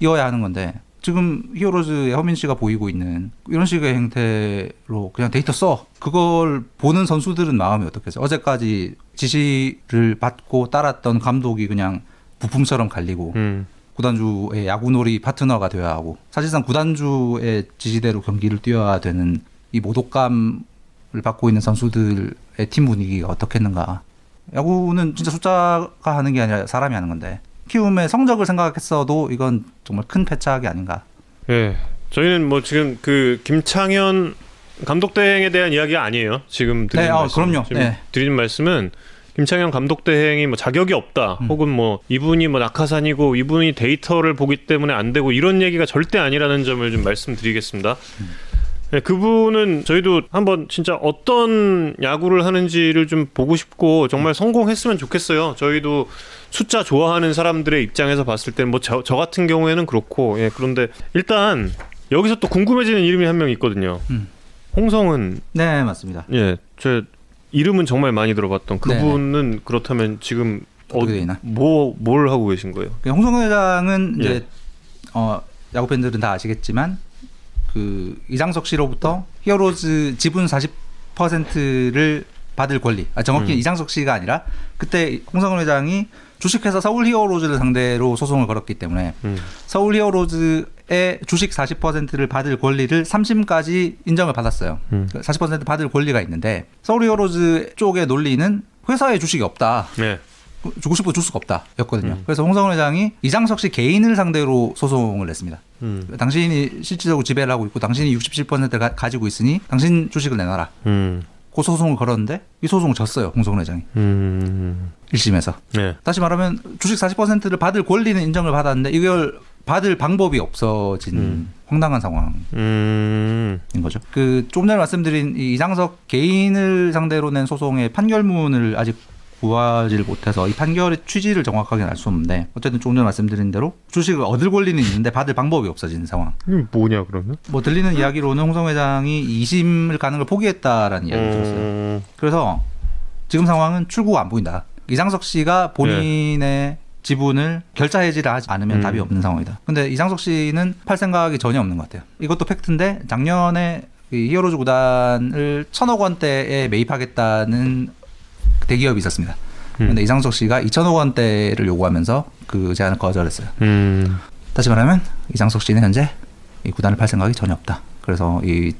이어야 하는 건데 지금 히어로즈의 허민 씨가 보이고 있는 이런 식의 행태로 그냥 데이터 써 그걸 보는 선수들은 마음이 어떻겠어요? 어제까지 지시를 받고 따랐던 감독이 그냥 부품처럼 갈리고 음. 구단주의 야구놀이 파트너가 되어야 하고 사실상 구단주의 지시대로 경기를 뛰어야 되는 이 모독감을 받고 있는 선수들의 팀 분위기가 어떻겠는가 야구는 진짜 숫자가 하는 게 아니라 사람이 하는 건데 키움의 성적을 생각했어도 이건 정말 큰 패착이 아닌가 예. 저희는 뭐 지금 그 김창현 감독 대행에 대한 이야기가 아니에요. 지금 드리는 네, 아, 말씀. 그럼요. 네. 드리는 말씀은 김창현 감독 대행이 뭐 자격이 없다. 음. 혹은 뭐 이분이 뭐 낙하산이고 이분이 데이터를 보기 때문에 안 되고 이런 얘기가 절대 아니라는 점을 좀 말씀드리겠습니다. 음. 네, 그분은 저희도 한번 진짜 어떤 야구를 하는지를 좀 보고 싶고 정말 성공했으면 좋겠어요. 저희도 숫자 좋아하는 사람들의 입장에서 봤을 때는 뭐저 같은 경우에는 그렇고 예, 그런데 일단 여기서 또 궁금해지는 이름이 한 명 있거든요. 음. 홍성은 네 맞습니다 예, 저 이름은 정말 많이 들어봤던 그분은 그렇다면 지금 있나? 뭐뭘 하고 계신 거예요? 그 홍성호 회장은 예. 이제 어, 야구 팬들은 다 아시겠지만 그 이장석 씨로부터 히어로즈 지분 40%를 받을 권리. 아, 정확히 음. 이장석 씨가 아니라 그때 홍성호 회장이 주식회사 서울 히어로즈를 상대로 소송을 걸었기 때문에 음. 서울 히어로즈의 주식 40%를 받을 권리를 3심까지 인정을 받았어요. 음. 40% 받을 권리가 있는데 서울 히어로즈 쪽의 논리는 회사에 주식이 없다. 네. 주고 싶어도 줄 수가 없다였거든요. 음. 그래서 홍성훈 회장이 이장석 씨 개인을 상대로 소송을 냈습니다. 음. 당신이 실질적으로 지배를 하고 있고 당신이 67%를 가, 가지고 있으니 당신 주식을 내놔라. 음. 그 소송을 걸었는데 이 소송을 졌어요. 홍성훈 회장이 음. 1심에서. 네. 다시 말하면 주식 40%를 받을 권리는 인정을 받았는데 이걸 받을 방법이 없어진 음. 황당한 상황인 음. 거죠. 그 조금 전에 말씀드린 이 이장석 개인을 상대로 낸 소송의 판결문을 아직 구하지를 못해서 이 판결의 취지를 정확하게는 알수 없는데 어쨌든 조금 전에 말씀드린 대로 주식을 얻을 권리는 있는데 받을 방법이 없어진 상황. 이게 뭐냐 그러면? 뭐 들리는 이야기로는 홍성 회장이 2심을 가는 걸 포기했다라는 이야기를 들었어요. 음. 그래서 지금 상황은 출구가 안 보인다. 이장석 씨가 본인의 지분을 결자 해지를 하지 않으면 음. 답이 없는 상황이다. 근데 이장석 씨는 팔 생각이 전혀 없는 것 같아요. 이것도 팩트인데 작년에 이 히어로즈 구단을 천억 원대에 매입하겠다는 대기업이 있었습니다. 음. 근데 이장석 씨가 2천억 원대를 요구하면서 그 제안을 거절했어요. 음. 다시 말하면 이장석 씨는 현재 이 구단을 팔 생각이 전혀 없다. 그래서 이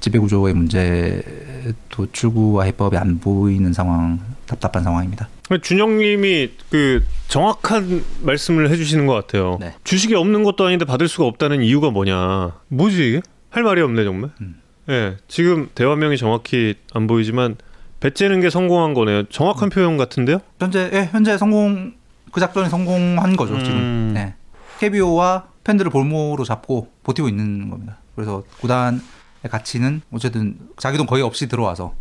지배구조의 문제도 출구와 해법이 안 보이는 상황, 답답한 상황입니다. 준영님이 그 정확한 말씀을 해주시는 것 같아요. 네. 주식이 없는 것도 아닌데 받을 수가 없다는 이유가 뭐냐? 뭐지 이게? 할 말이 없네 정말. 음. 예, 지금 대화명이 정확히 안 보이지만 배째는 게 성공한 거네요. 정확한 표현 같은데요? 현재 예, 현재 성공 그 작전이 성공한 거죠 음. 지금. 네. KBO와 팬들을 볼모로 잡고 버티고 있는 겁니다. 그래서 구단의 가치는 어쨌든 자기 돈 거의 없이 들어와서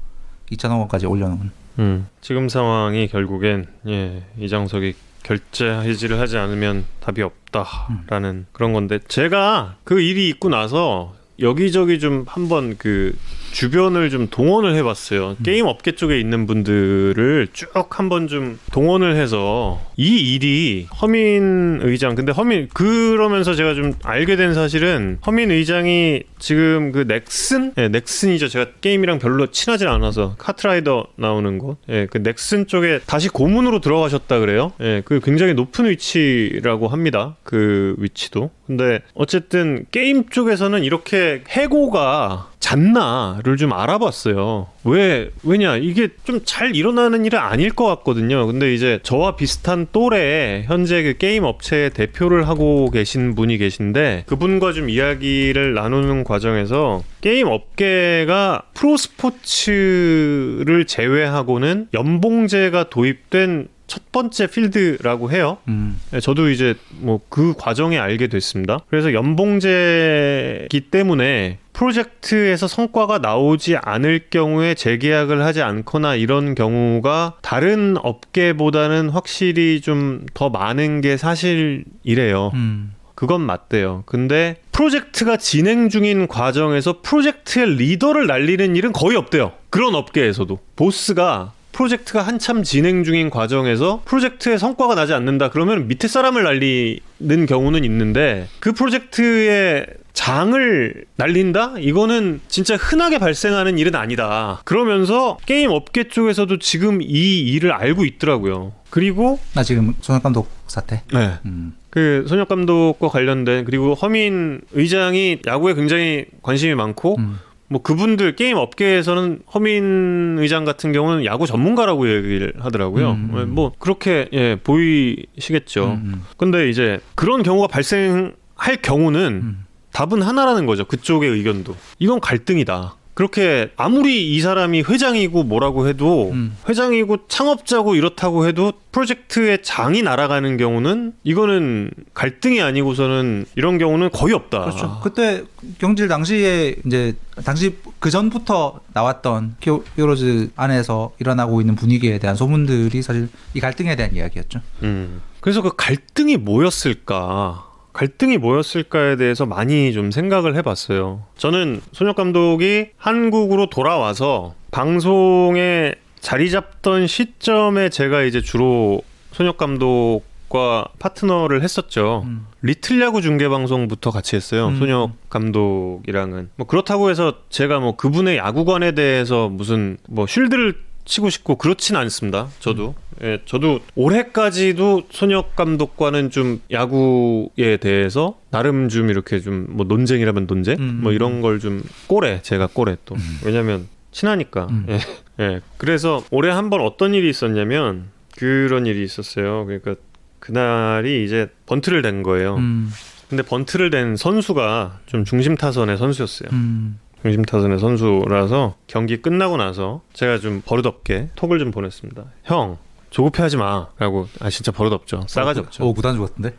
2천억 원까지 올려놓은. 음. 지금 상황이 결국엔 예, 이장석이 결제 해지를 하지 않으면 답이 없다라는 그런 건데 제가 그 일이 있고 나서 여기저기 좀 한번 그 주변을 좀 동원을 해봤어요. 음. 게임 업계 쪽에 있는 분들을 쭉 한번 좀 동원을 해서 이 일이 허민 의장 근데 허민 그러면서 제가 좀 알게 된 사실은 허민 의장이 지금 그 넥슨 예, 넥슨이죠. 제가 게임이랑 별로 친하지 않아서 카트라이더 나오는 곳, 예, 그 넥슨 쪽에 다시 고문으로 들어가셨다 그래요. 예, 그 굉장히 높은 위치라고 합니다. 그 위치도. 근데 어쨌든 게임 쪽에서는 이렇게 해고가 잦나를 좀 알아봤어요. 왜 왜냐 이게 좀 잘 일어나는 일은 아닐 것 같거든요. 근데 이제 저와 비슷한 또래 현재 그 게임 업체의 대표를 하고 계신 분이 계신데 그분과 좀 이야기를 나누는 과정에서 게임 업계가 프로 스포츠를 제외하고는 연봉제가 도입된 첫 번째 필드라고 해요. 음. 네, 저도 이제 뭐 그 과정에 알게 됐습니다. 그래서 연봉제기 때문에 프로젝트에서 성과가 나오지 않을 경우에 재계약을 하지 않거나 이런 경우가 다른 업계보다는 확실히 좀 더 많은 게 사실이래요. 음. 그건 맞대요. 근데 프로젝트가 진행 중인 과정에서 프로젝트의 리더를 날리는 일은 거의 없대요. 그런 업계에서도. 보스가 프로젝트가 한참 진행 중인 과정에서 프로젝트의 성과가 나지 않는다. 그러면 밑에 사람을 날리는 경우는 있는데 그 프로젝트의 장을 날린다? 이거는 진짜 흔하게 발생하는 일은 아니다. 그러면서 게임 업계 쪽에서도 지금 이 일을 알고 있더라고요. 그리고 나 지금 손혁 감독 사태. 네. 음. 그 손혁 감독과 관련된 그리고 허민 의장이 야구에 굉장히 관심이 많고 음. 뭐 그분들 게임 업계에서는 허민 의장 같은 경우는 야구 전문가라고 얘기를 하더라고요. 음, 음. 뭐 그렇게 예 보이시겠죠. 음, 근데 이제 그런 경우가 발생할 경우는 음. 답은 하나라는 거죠. 그쪽의 의견도. 이건 갈등이다. 그렇게 아무리 이 사람이 회장이고 뭐라고 해도 음. 회장이고 창업자고 이렇다고 해도 프로젝트의 장이 날아가는 경우는 이거는 갈등이 아니고서는 이런 경우는 거의 없다. 그렇죠. 그때 경질 당시에 이제 당시 그 전부터 나왔던 히어- 히어로즈 안에서 일어나고 있는 분위기에 대한 소문들이 사실 이 갈등에 대한 이야기였죠. 음. 그래서 그 갈등이 뭐였을까? 갈등이 뭐였을까에 대해서 많이 좀 생각을 해봤어요. 저는 손혁 감독이 한국으로 돌아와서 방송에 자리 잡던 시점에 제가 이제 주로 손혁 감독과 파트너를 했었죠. 음. 리틀 야구 중계 방송부터 같이 했어요. 음. 손혁 감독이랑은 뭐 그렇다고 해서 제가 뭐 그분의 야구관에 대해서 무슨 뭐 쉴드를 치고 싶고 그렇진 않습니다. 저도 예, 저도 올해까지도 손혁 감독과는 좀 야구에 대해서 나름 좀 이렇게 좀 뭐 논쟁이라면 논쟁 음. 뭐 이런 걸 좀 꼬래 제가 꼬래 또 왜냐면 친하니까 음. 예, 예. 그래서 올해 한 번 어떤 일이 있었냐면 그런 일이 있었어요. 그러니까 그날이 이제 번트를 댄 거예요. 음. 근데 번트를 댄 선수가 좀 중심 타선의 선수였어요. 음. 중심 타선의 선수라서 경기 끝나고 나서 제가 좀 버릇없게 톡을 좀 보냈습니다. 형 조급해 하지 마 라고 아 진짜 버릇없죠. 싸가지 없죠. 오 구단주 같은데.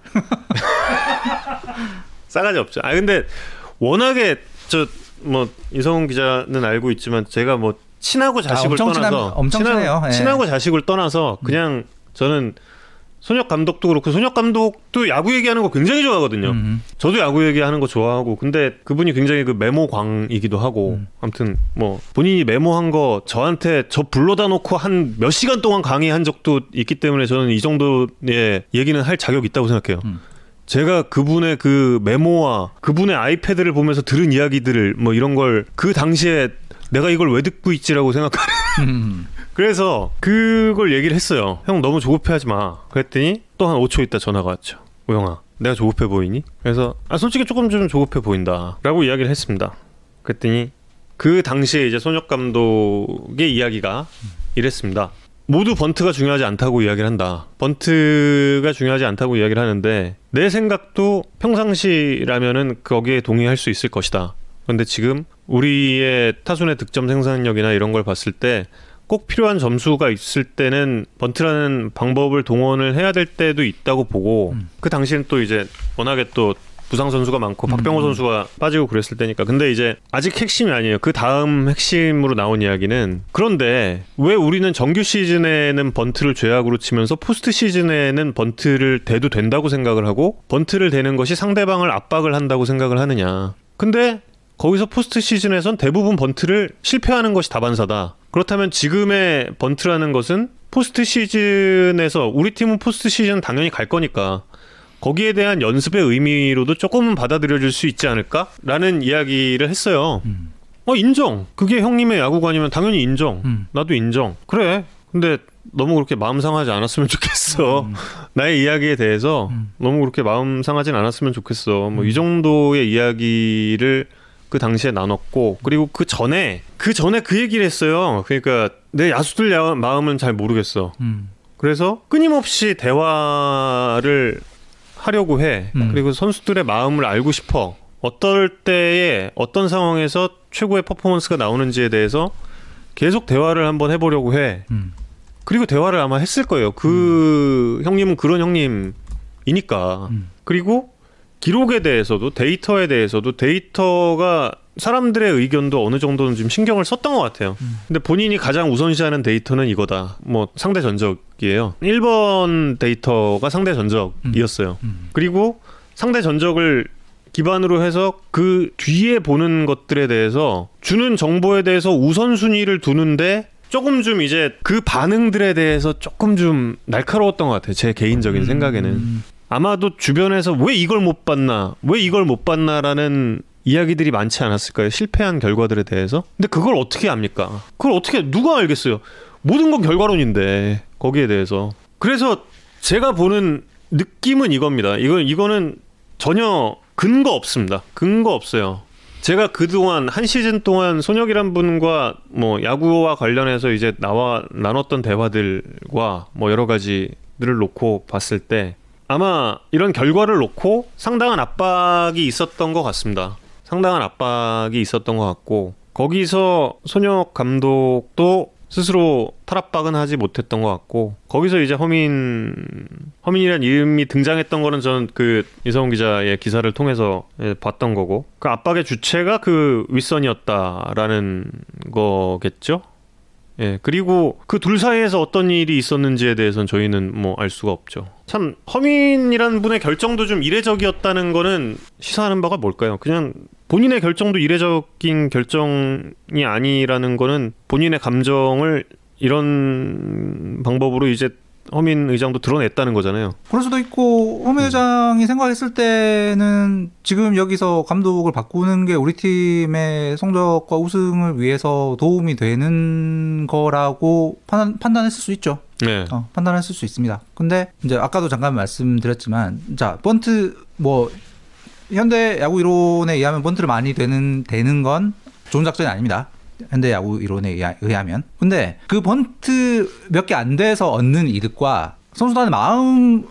싸가지 없죠. 아 근데 워낙에 저 뭐 이성훈 기자는 알고 있지만 제가 뭐 친하고 자식을 엄청 친함- 떠나서 엄청 친해요. 예. 친하고 자식을 떠나서 그냥 저는 손혁 감독도 그렇고 손혁 감독도 야구 얘기하는 거 굉장히 좋아하거든요. 음. 저도 야구 얘기하는 거 좋아하고 근데 그분이 굉장히 그 메모광이기도 하고 음. 아무튼 뭐 본인이 메모한 거 저한테 저 불러다 놓고 한 몇 시간 동안 강의한 적도 있기 때문에 저는 이 정도의 얘기는 할 자격 이 있다고 생각해요. 음. 제가 그분의 그 메모와 그분의 아이패드를 보면서 들은 이야기들을 뭐 이런 걸 그 당시에 내가 이걸 왜 듣고 있지라고 생각하는 음. 그래서 그걸 얘기를 했어요. 형 너무 조급해하지 마. 그랬더니 또 한 5초 있다 전화가 왔죠. 오영아, 내가 조급해 보이니? 그래서 아 솔직히 조금 좀 조급해 보인다라고 이야기를 했습니다. 그랬더니 그 당시에 이제 손혁 감독의 이야기가 이랬습니다. 모두 번트가 중요하지 않다고 이야기를 한다. 번트가 중요하지 않다고 이야기를 하는데 내 생각도 평상시라면은 거기에 동의할 수 있을 것이다. 그런데 지금 우리의 타순의 득점 생산력이나 이런 걸 봤을 때 꼭 필요한 점수가 있을 때는 번트라는 방법을 동원을 해야 될 때도 있다고 보고 그 당시엔 또 이제 워낙에 또 부상 선수가 많고 박병호 선수가 빠지고 그랬을 때니까. 근데 이제 아직 핵심이 아니에요. 그 다음 핵심으로 나온 이야기는 그런데 왜 우리는 정규 시즌에는 번트를 죄악으로 치면서 포스트 시즌에는 번트를 대도 된다고 생각을 하고 번트를 대는 것이 상대방을 압박을 한다고 생각을 하느냐. 근데 거기서 포스트 시즌에선 대부분 번트를 실패하는 것이 다반사다. 그렇다면 지금의 번트라는 것은 포스트 시즌에서 우리 팀은 포스트 시즌 당연히 갈 거니까 거기에 대한 연습의 의미로도 조금은 받아들여질 수 있지 않을까라는 이야기를 했어요. 음. 어 인정. 그게 형님의 야구관이면 당연히 인정. 음. 나도 인정. 그래. 근데 너무 그렇게 마음 상하지 않았으면 좋겠어. 음. *laughs* 나의 이야기에 대해서 음. 너무 그렇게 마음 상하진 않았으면 좋겠어. 뭐 이 정도의 이야기를 그 당시에 나눴고 그리고 그 전에 그 전에 그 얘기를 했어요. 그러니까 내 야수들 야, 마음은 잘 모르겠어. 음. 그래서 끊임없이 대화를 하려고 해. 음. 그리고 선수들의 마음을 알고 싶어. 어떨 때에 어떤 상황에서 최고의 퍼포먼스가 나오는지에 대해서 계속 대화를 한번 해보려고 해. 음. 그리고 대화를 아마 했을 거예요. 그 형님은 그런 형님이니까. 음. 그리고 기록에 대해서도 데이터에 대해서도 데이터가 사람들의 의견도 어느 정도는 좀 신경을 썼던 것 같아요. 음. 근데 본인이 가장 우선시하는 데이터는 이거다. 뭐 상대 전적이에요. 1번 데이터가 상대 전적이었어요. 음. 그리고 상대 전적을 기반으로 해서 그 뒤에 보는 것들에 대해서 주는 정보에 대해서 우선순위를 두는데 조금 좀 이제 그 반응들에 대해서 조금 좀 날카로웠던 것 같아요. 제 개인적인 생각에는. 음. 아마도 주변에서 왜 이걸 못 봤나, 왜 이걸 못 봤나라는 이야기들이 많지 않았을까요? 실패한 결과들에 대해서. 근데 그걸 어떻게 압니까? 그걸 어떻게 누가 알겠어요? 모든 건 결과론인데 거기에 대해서. 그래서 제가 보는 느낌은 이겁니다. 이건 이거는 전혀 근거 없습니다. 근거 없어요. 제가 그동안 한 시즌 동안 손혁이란 분과 뭐 야구와 관련해서 이제 나와 나눴던 대화들과 뭐 여러 가지들을 놓고 봤을 때 아마 이런 결과를 놓고 상당한 압박이 있었던 것 같습니다. 상당한 압박이 있었던 것 같고 거기서 손혁 감독도 스스로 탈압박은 하지 못했던 것 같고 거기서 이제 허민 허민이라는 이름이 등장했던 거는 저는 그 이성훈 기자의 기사를 통해서 예, 봤던 거고 그 압박의 주체가 그 윗선이었다라는 거겠죠. 예 그리고 그 둘 사이에서 어떤 일이 있었는지에 대해서는 저희는 뭐 알 수가 없죠. 참 허민이라는 분의 결정도 좀 이례적이었다는 거는 시사하는 바가 뭘까요? 그냥 본인의 결정도 이례적인 결정이 아니라는 거는 본인의 감정을 이런 방법으로 이제 허민 의장도 드러냈다는 거잖아요. 그럴 수도 있고 홈 회장이 생각했을 때는 지금 여기서 감독을 바꾸는 게 우리 팀의 성적과 우승을 위해서 도움이 되는 거라고 판단, 판단했을 수 있죠. 네. 어, 판단했을 수 있습니다. 근데 이제 아까도 잠깐 말씀드렸지만 자 번트 뭐 현대 야구 이론에 의하면 번트를 많이 되는 되는 건 좋은 작전이 아닙니다. 현대 야구 이론에 의하- 의하면. 근데 그 번트 몇 개 안 돼서 얻는 이득과 선수단의 마음을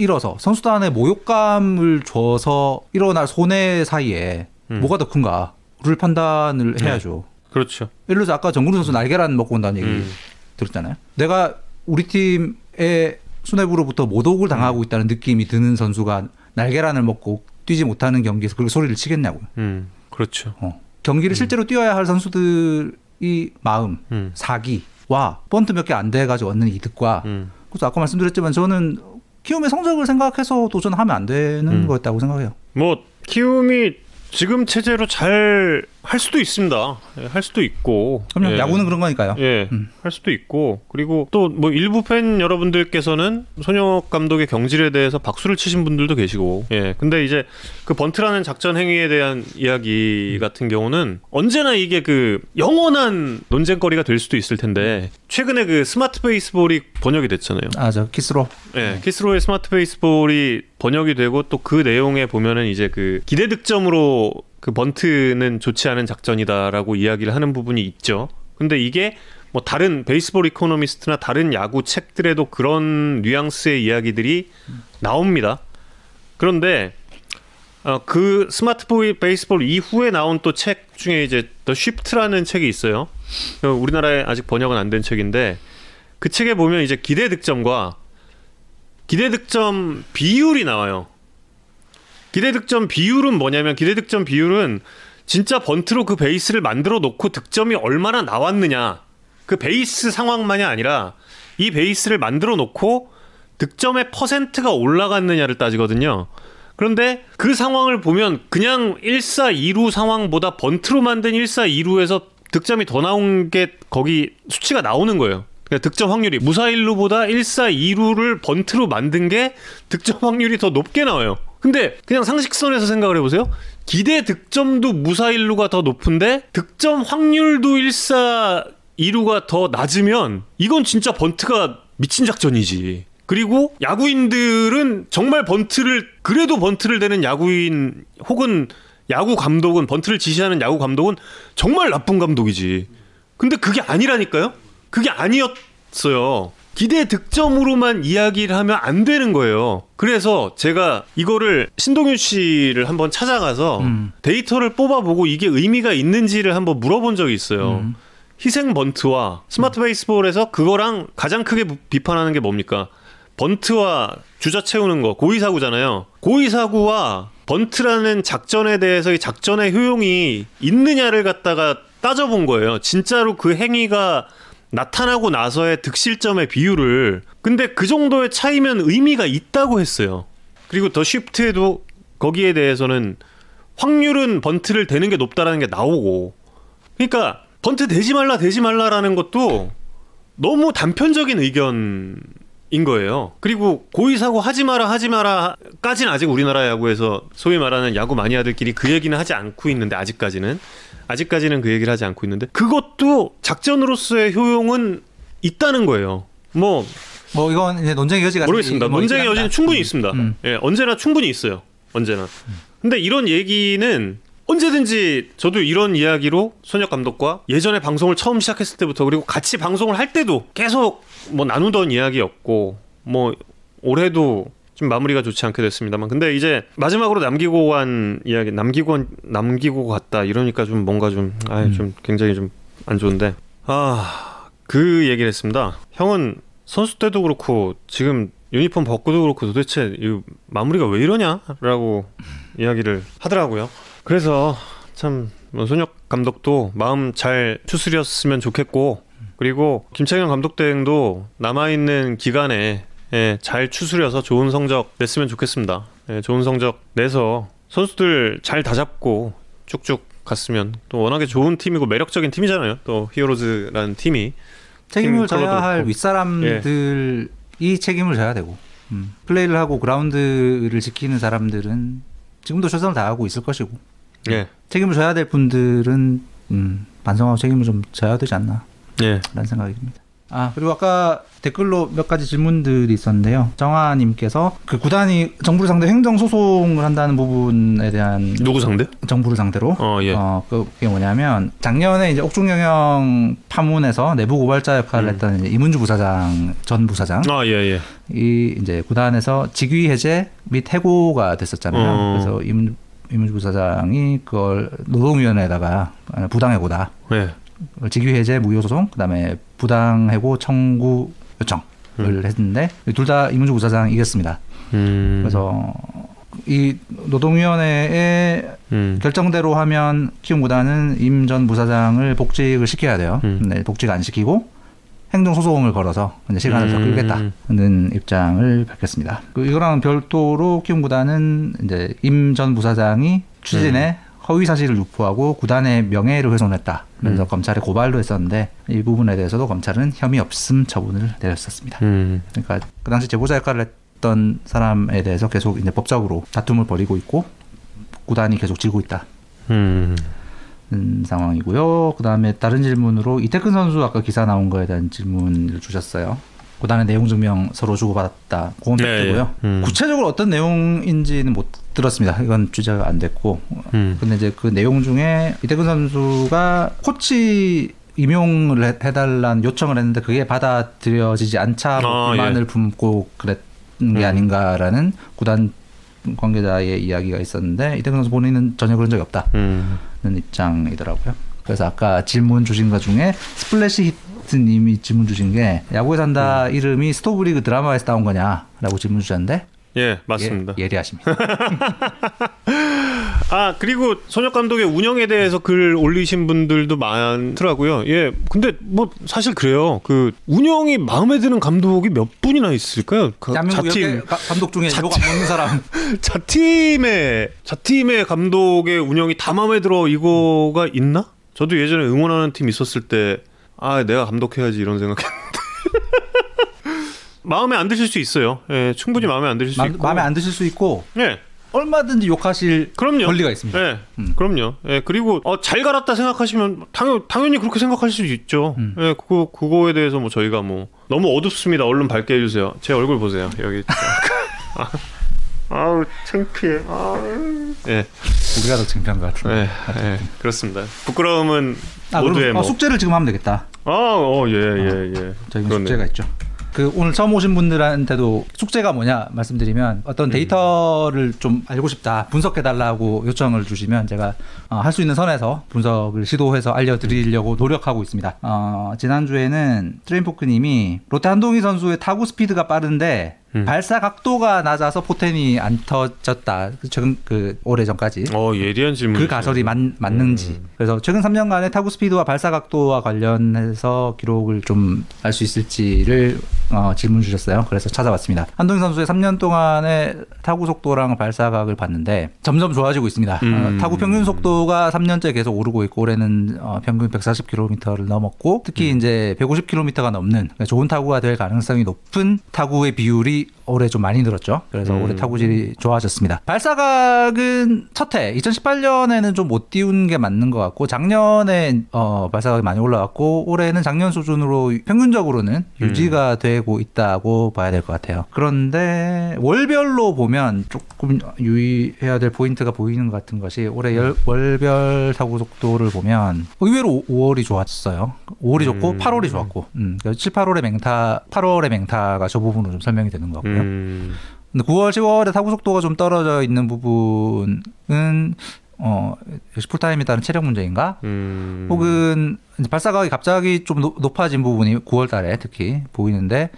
잃어서 선수단의 모욕감을 줘서 일어날 손해 사이에 음. 뭐가 더 큰가를 판단을 해야죠. 그렇죠. 예를 들어서 아까 정근우 선수 날계란 먹고 온다는 얘기 음. 들었잖아요. 내가 우리 팀의 수뇌부로부터 모독을 당하고 있다는 느낌이 드는 선수가 날계란을 먹고 뛰지 못하는 경기에서 그렇게 소리를 치겠냐고요. 음. 그렇죠. 어. 경기를 실제로 뛰어야 할 선수들이 마음, 음. 사기와 번트 몇 개 안 돼가지고 얻는 이득과 음. 그래서 아까 말씀드렸지만 저는 키움의 성적을 생각해서 도전하면 안 되는 음. 거였다고 생각해요. 뭐 키움이 지금 체제로 잘 할 수도 있습니다. 예, 할 수도 있고. 그럼요. 예. 야구는 그런 거니까요. 예, 음. 할 수도 있고 그리고 또 뭐 일부 팬 여러분들께서는 손혁 감독의 경질에 대해서 박수를 치신 분들도 계시고, 예, 근데 이제 그 번트라는 작전 행위에 대한 이야기 같은 경우는 언제나 이게 그 영원한 논쟁거리가 될 수도 있을 텐데 최근에 그 스마트 베이스볼이 번역이 됐잖아요. 아, 저 키스 로. 예, 키스 로의 스마트 베이스볼이 번역이 되고 또 그 내용에 보면은 이제 그 기대 득점으로 그 번트는 좋지 않은 작전이다라고 이야기를 하는 부분이 있죠. 근데 이게 뭐 다른 베이스볼 이코노미스트나 다른 야구 책들에도 그런 뉘앙스의 이야기들이 나옵니다. 그런데 어, 그 스마트 보이 베이스볼 이후에 나온 또 책 중에 이제 The Shift라는 책이 있어요. 그 우리나라에 아직 번역은 안 된 책인데 그 책에 보면 이제 기대 득점과 기대 득점 비율이 나와요. 기대 득점 비율은 뭐냐면 기대 득점 비율은 진짜 번트로 그 베이스를 만들어 놓고 득점이 얼마나 나왔느냐 그 베이스 상황만이 아니라 이 베이스를 만들어 놓고 득점의 퍼센트가 올라갔느냐를 따지거든요. 그런데 그 상황을 보면 그냥 1사 2루 상황보다 번트로 만든 1사 2루에서 득점이 더 나온 게 거기 수치가 나오는 거예요. 그러니까 득점 확률이 무사일루보다 1사 2루를 번트로 만든 게 득점 확률이 더 높게 나와요. 근데 그냥 상식선에서 생각을 해보세요. 기대 득점도 무사일루가 더 높은데 득점 확률도 1사 2루가 더 낮으면 이건 진짜 번트가 미친 작전이지. 그리고 야구인들은 정말 번트를 그래도 번트를 대는 야구인 혹은 야구 감독은 번트를 지시하는 야구 감독은 정말 나쁜 감독이지. 근데 그게 아니라니까요. 그게 아니었어요. 기대 득점으로만 이야기를 하면 안 되는 거예요. 그래서 제가 이거를 신동윤 씨를 한번 찾아가서 음. 데이터를 뽑아보고 이게 의미가 있는지를 한번 물어본 적이 있어요. 음. 희생 번트와 스마트 베이스볼에서 그거랑 가장 크게 부- 비판하는 게 뭡니까? 번트와 주자 채우는 거 고의 사구잖아요. 고의 사구와 번트라는 작전에 대해서 이 작전의 효용이 있느냐를 갖다가 따져본 거예요. 진짜로 그 행위가 나타나고 나서의 득실점의 비율을 근데 그 정도의 차이면 의미가 있다고 했어요. 그리고 더 쉬프트에도 거기에 대해서는 확률은 번트를 대는 게 높다라는 게 나오고 그러니까 번트 대지 말라 대지 말라라는 것도 너무 단편적인 의견인 거예요. 그리고 고의 사고 하지 마라 하지 마라까지는 아직 우리나라 야구에서 소위 말하는 야구 마니아들끼리 그 얘기는 하지 않고 있는데 아직까지는 아직까지는 그 얘기를 하지 않고 있는데 그것도 작전으로서의 효용은 있다는 거예요. 뭐뭐 이건 이제 논쟁의 여지가 모르겠습니다. 뭐 논쟁의 여지는. 충분히 있습니다. 음. 예, 언제나 충분히 있어요. 언제나. 근데 이런 얘기는 언제든지 저도 이런 이야기로 손혁 감독과 예전에 방송을 처음 시작했을 때부터 그리고 같이 방송을 할 때도 계속 뭐 나누던 이야기였고 뭐 올해도 좀 마무리가 좋지 않게 됐습니다만 근데 이제 마지막으로 남기고 간 이야기 남기고 남기고 갔다 이러니까 좀 뭔가 좀 아, 음. 좀 굉장히 좀 안 좋은데 아, 그 얘기를 했습니다. 형은 선수 때도 그렇고 지금 유니폼 벗고도 그렇고 도대체 이 마무리가 왜 이러냐라고 이야기를 하더라고요. 그래서 참뭐 손혁 감독도 마음 잘 추스렸으면 좋겠고 그리고 김창현 감독 대행도 남아 있는 기간에 예, 잘 추스려서 좋은 성적 냈으면 좋겠습니다. 예, 좋은 성적 내서 선수들 잘 다 잡고 쭉쭉 갔으면 또 워낙에 좋은 팀이고 매력적인 팀이잖아요. 또 히어로즈라는 팀이 책임을 팀 져야 할. 윗사람들이 책임을 져야 되고 음. 플레이를 하고 그라운드를 지키는 사람들은 지금도 최선을 다하고 있을 것이고 예, 책임을 져야 될 분들은 음, 반성하고 책임을 좀 져야 되지 않나 예, 라는 생각이 듭니다. 아 그리고 아까 댓글로 몇 가지 질문들이 있었는데요. 정화님께서 그 구단이 정부를 상대 행정 소송을 한다는 부분에 대한 누구 상대? 정부를 상대로 어, 예. 어, 그게 뭐냐면 작년에 이제 옥중 경영 파문에서 내부 고발자 역할을 음. 했던 이제 이문주 부사장 전 부사장 아, 예, 예. 이 이제 구단에서 직위 해제 및 해고가 됐었잖아요. 어. 그래서 이문 이문주 부사장이 그걸 노동위원회에다가 부당해고다. 예. 직위 해제 무효 소송 그다음에 부당 해고 청구 요청을 했는데 둘 다 이문주 부사장 이겼습니다. 음. 그래서 이 노동위원회의 음. 결정대로 하면 키움 구단은 임 전 부사장을 복직을 시켜야 돼요. 음. 근데 복직 안 시키고 행정 소송을 걸어서 이제 시간을 더 음. 끌겠다는 입장을 밝혔습니다. 그 이거랑 별도로 키움 구단은 이제 임 전 부사장이 취진에 음. 허위 사실을 유포하고 구단의 명예를 훼손했다. 그래서 음. 검찰에 고발도 했었는데 이 부분에 대해서도 검찰은 혐의 없음 처분을 내렸었습니다. 음. 그러니까 그 당시 제보자 역할을 했던 사람에 대해서 계속 이제 법적으로 다툼을 벌이고 있고 구단이 계속 지고 있다. 음. 는 상황이고요. 그 다음에 다른 질문으로 이태근 선수 아까 기사 나온 거에 대한 질문을 주셨어요. 구단의 내용 증명 서로 주고받았다. 그건 네, 팩트고요. 예. 음. 구체적으로 어떤 내용인지는 못 들었습니다. 이건 취재가 안 됐고. 음. 근데 이제 그 내용 중에 이태근 선수가 코치 임용을 해- 해달라는 요청을 했는데 그게 받아들여지지 않자 뭐 아, 불만을 품고 그랬던 게 음. 아닌가라는 구단 관계자의 이야기가 있었는데 이택근 선수 본인은 전혀 그런 적이 없다. 음. 는 입장이더라고요. 그래서 아까 질문 주신 것 중에 스플래시 히트 님이 질문 주신 게 야구에 산다 음. 이름이 스토브리그 드라마에서 따온 거냐라고 질문 주셨는데 예, 맞습니다. 예, 예리하십니다. *laughs* 아 그리고 손혁 감독의 운영에 대해서 글 올리신 분들도 많더라고요. 예, 근데 뭐 사실 그래요. 그 운영이 마음에 드는 감독이 몇 분이나 있을까요? 그 자팀 감독 중에 욕안 먹는 사람. *laughs* 자팀의 자팀의 감독의 운영이 다 마음에 들어 이거가 있나? 저도 예전에 응원하는 팀 있었을 때 아 내가 감독해야지 이런 생각했는데 *laughs* 마음에 안 드실 수 있어요. 예, 충분히 마음에 안 드실 수 마, 있고 마음에 안 드실 수 있고 예, 얼마든지 욕하실 그럼요. 권리가 있습니다. 예, 음. 그럼요. 예, 그리고 어, 잘 갈았다 생각하시면 당연 당연히 그렇게 생각하실 수 있죠. 음. 예, 그거 그거에 대해서 뭐 저희가 뭐 너무 어둡습니다. 얼른 밝게 해주세요. 제 얼굴 보세요. 여기. *laughs* 아, 아우 창피해. 아, 예, 우리가 더 창피한 것 같은데. 예, 예, 그렇습니다. 부끄러움은 아, 모두의 그럼 뭐. 어, 숙제를 지금 하면 되겠다. 아, 어, 예, 예, 예. 저희 그러네. 숙제가 있죠. 그 오늘 처음 오신 분들한테도 숙제가 뭐냐 말씀드리면 음. 어떤 데이터를 좀 알고 싶다 분석해 달라고 요청을 주시면 제가 어, 할수 있는 선에서 분석을 시도해서 알려드리려고 노력하고 있습니다. 어, 지난 주에는 트레인포크님이 롯데 한동희 선수의 타구 스피드가 빠른데 음. 발사 각도가 낮아서 포텐이 안 터졌다. 그 최근 그 오래 전까지. 어, 예리한 질문. 그 가설이 맞, 맞는지. 음. 그래서 최근 3년간의 타구 스피드와 발사 각도와 관련해서 기록을 좀 알 수 있을지를 어, 질문 주셨어요. 그래서 찾아봤습니다. 한동희 선수의 3년 동안의 타구 속도랑 발사각을 봤는데 점점 좋아지고 있습니다. 음. 어, 타구 평균 속도가 3년째 계속 오르고 있고 올해는 어, 평균 140km를 넘었고 특히 음. 이제 150km가 넘는 좋은 타구가 될 가능성이 높은 타구의 비율이 더 올해 좀 많이 늘었죠. 그래서 음. 올해 타구질이 좋아졌습니다. 발사각은 첫해 2018년에는 좀 못 띄운 게 맞는 것 같고 작년에 어, 발사각이 많이 올라왔고 올해는 작년 수준으로 평균적으로는 음. 유지가 되고 있다고 봐야 될 것 같아요. 그런데 월별로 보면 조금 유의해야 될 포인트가 보이는 것 같은 것이 올해 열- 월별 타구 속도를 보면 의외로 5 월이 좋았어요. 5월이 좋고 음. 8월이 좋았고 음, 7, 8월의 맹타, 8월의 맹타가 저 부분으로 좀 설명이 되는 것 같고 요. 음. 근데 9월, 10월에 타구 속도가 좀 떨어져 있는 부분은 어 역시 풀타임에 따른 체력 문제인가? 음. 혹은 이제 발사각이 갑자기 좀 노- 높아진 부분이 9월달에 특히 보이는데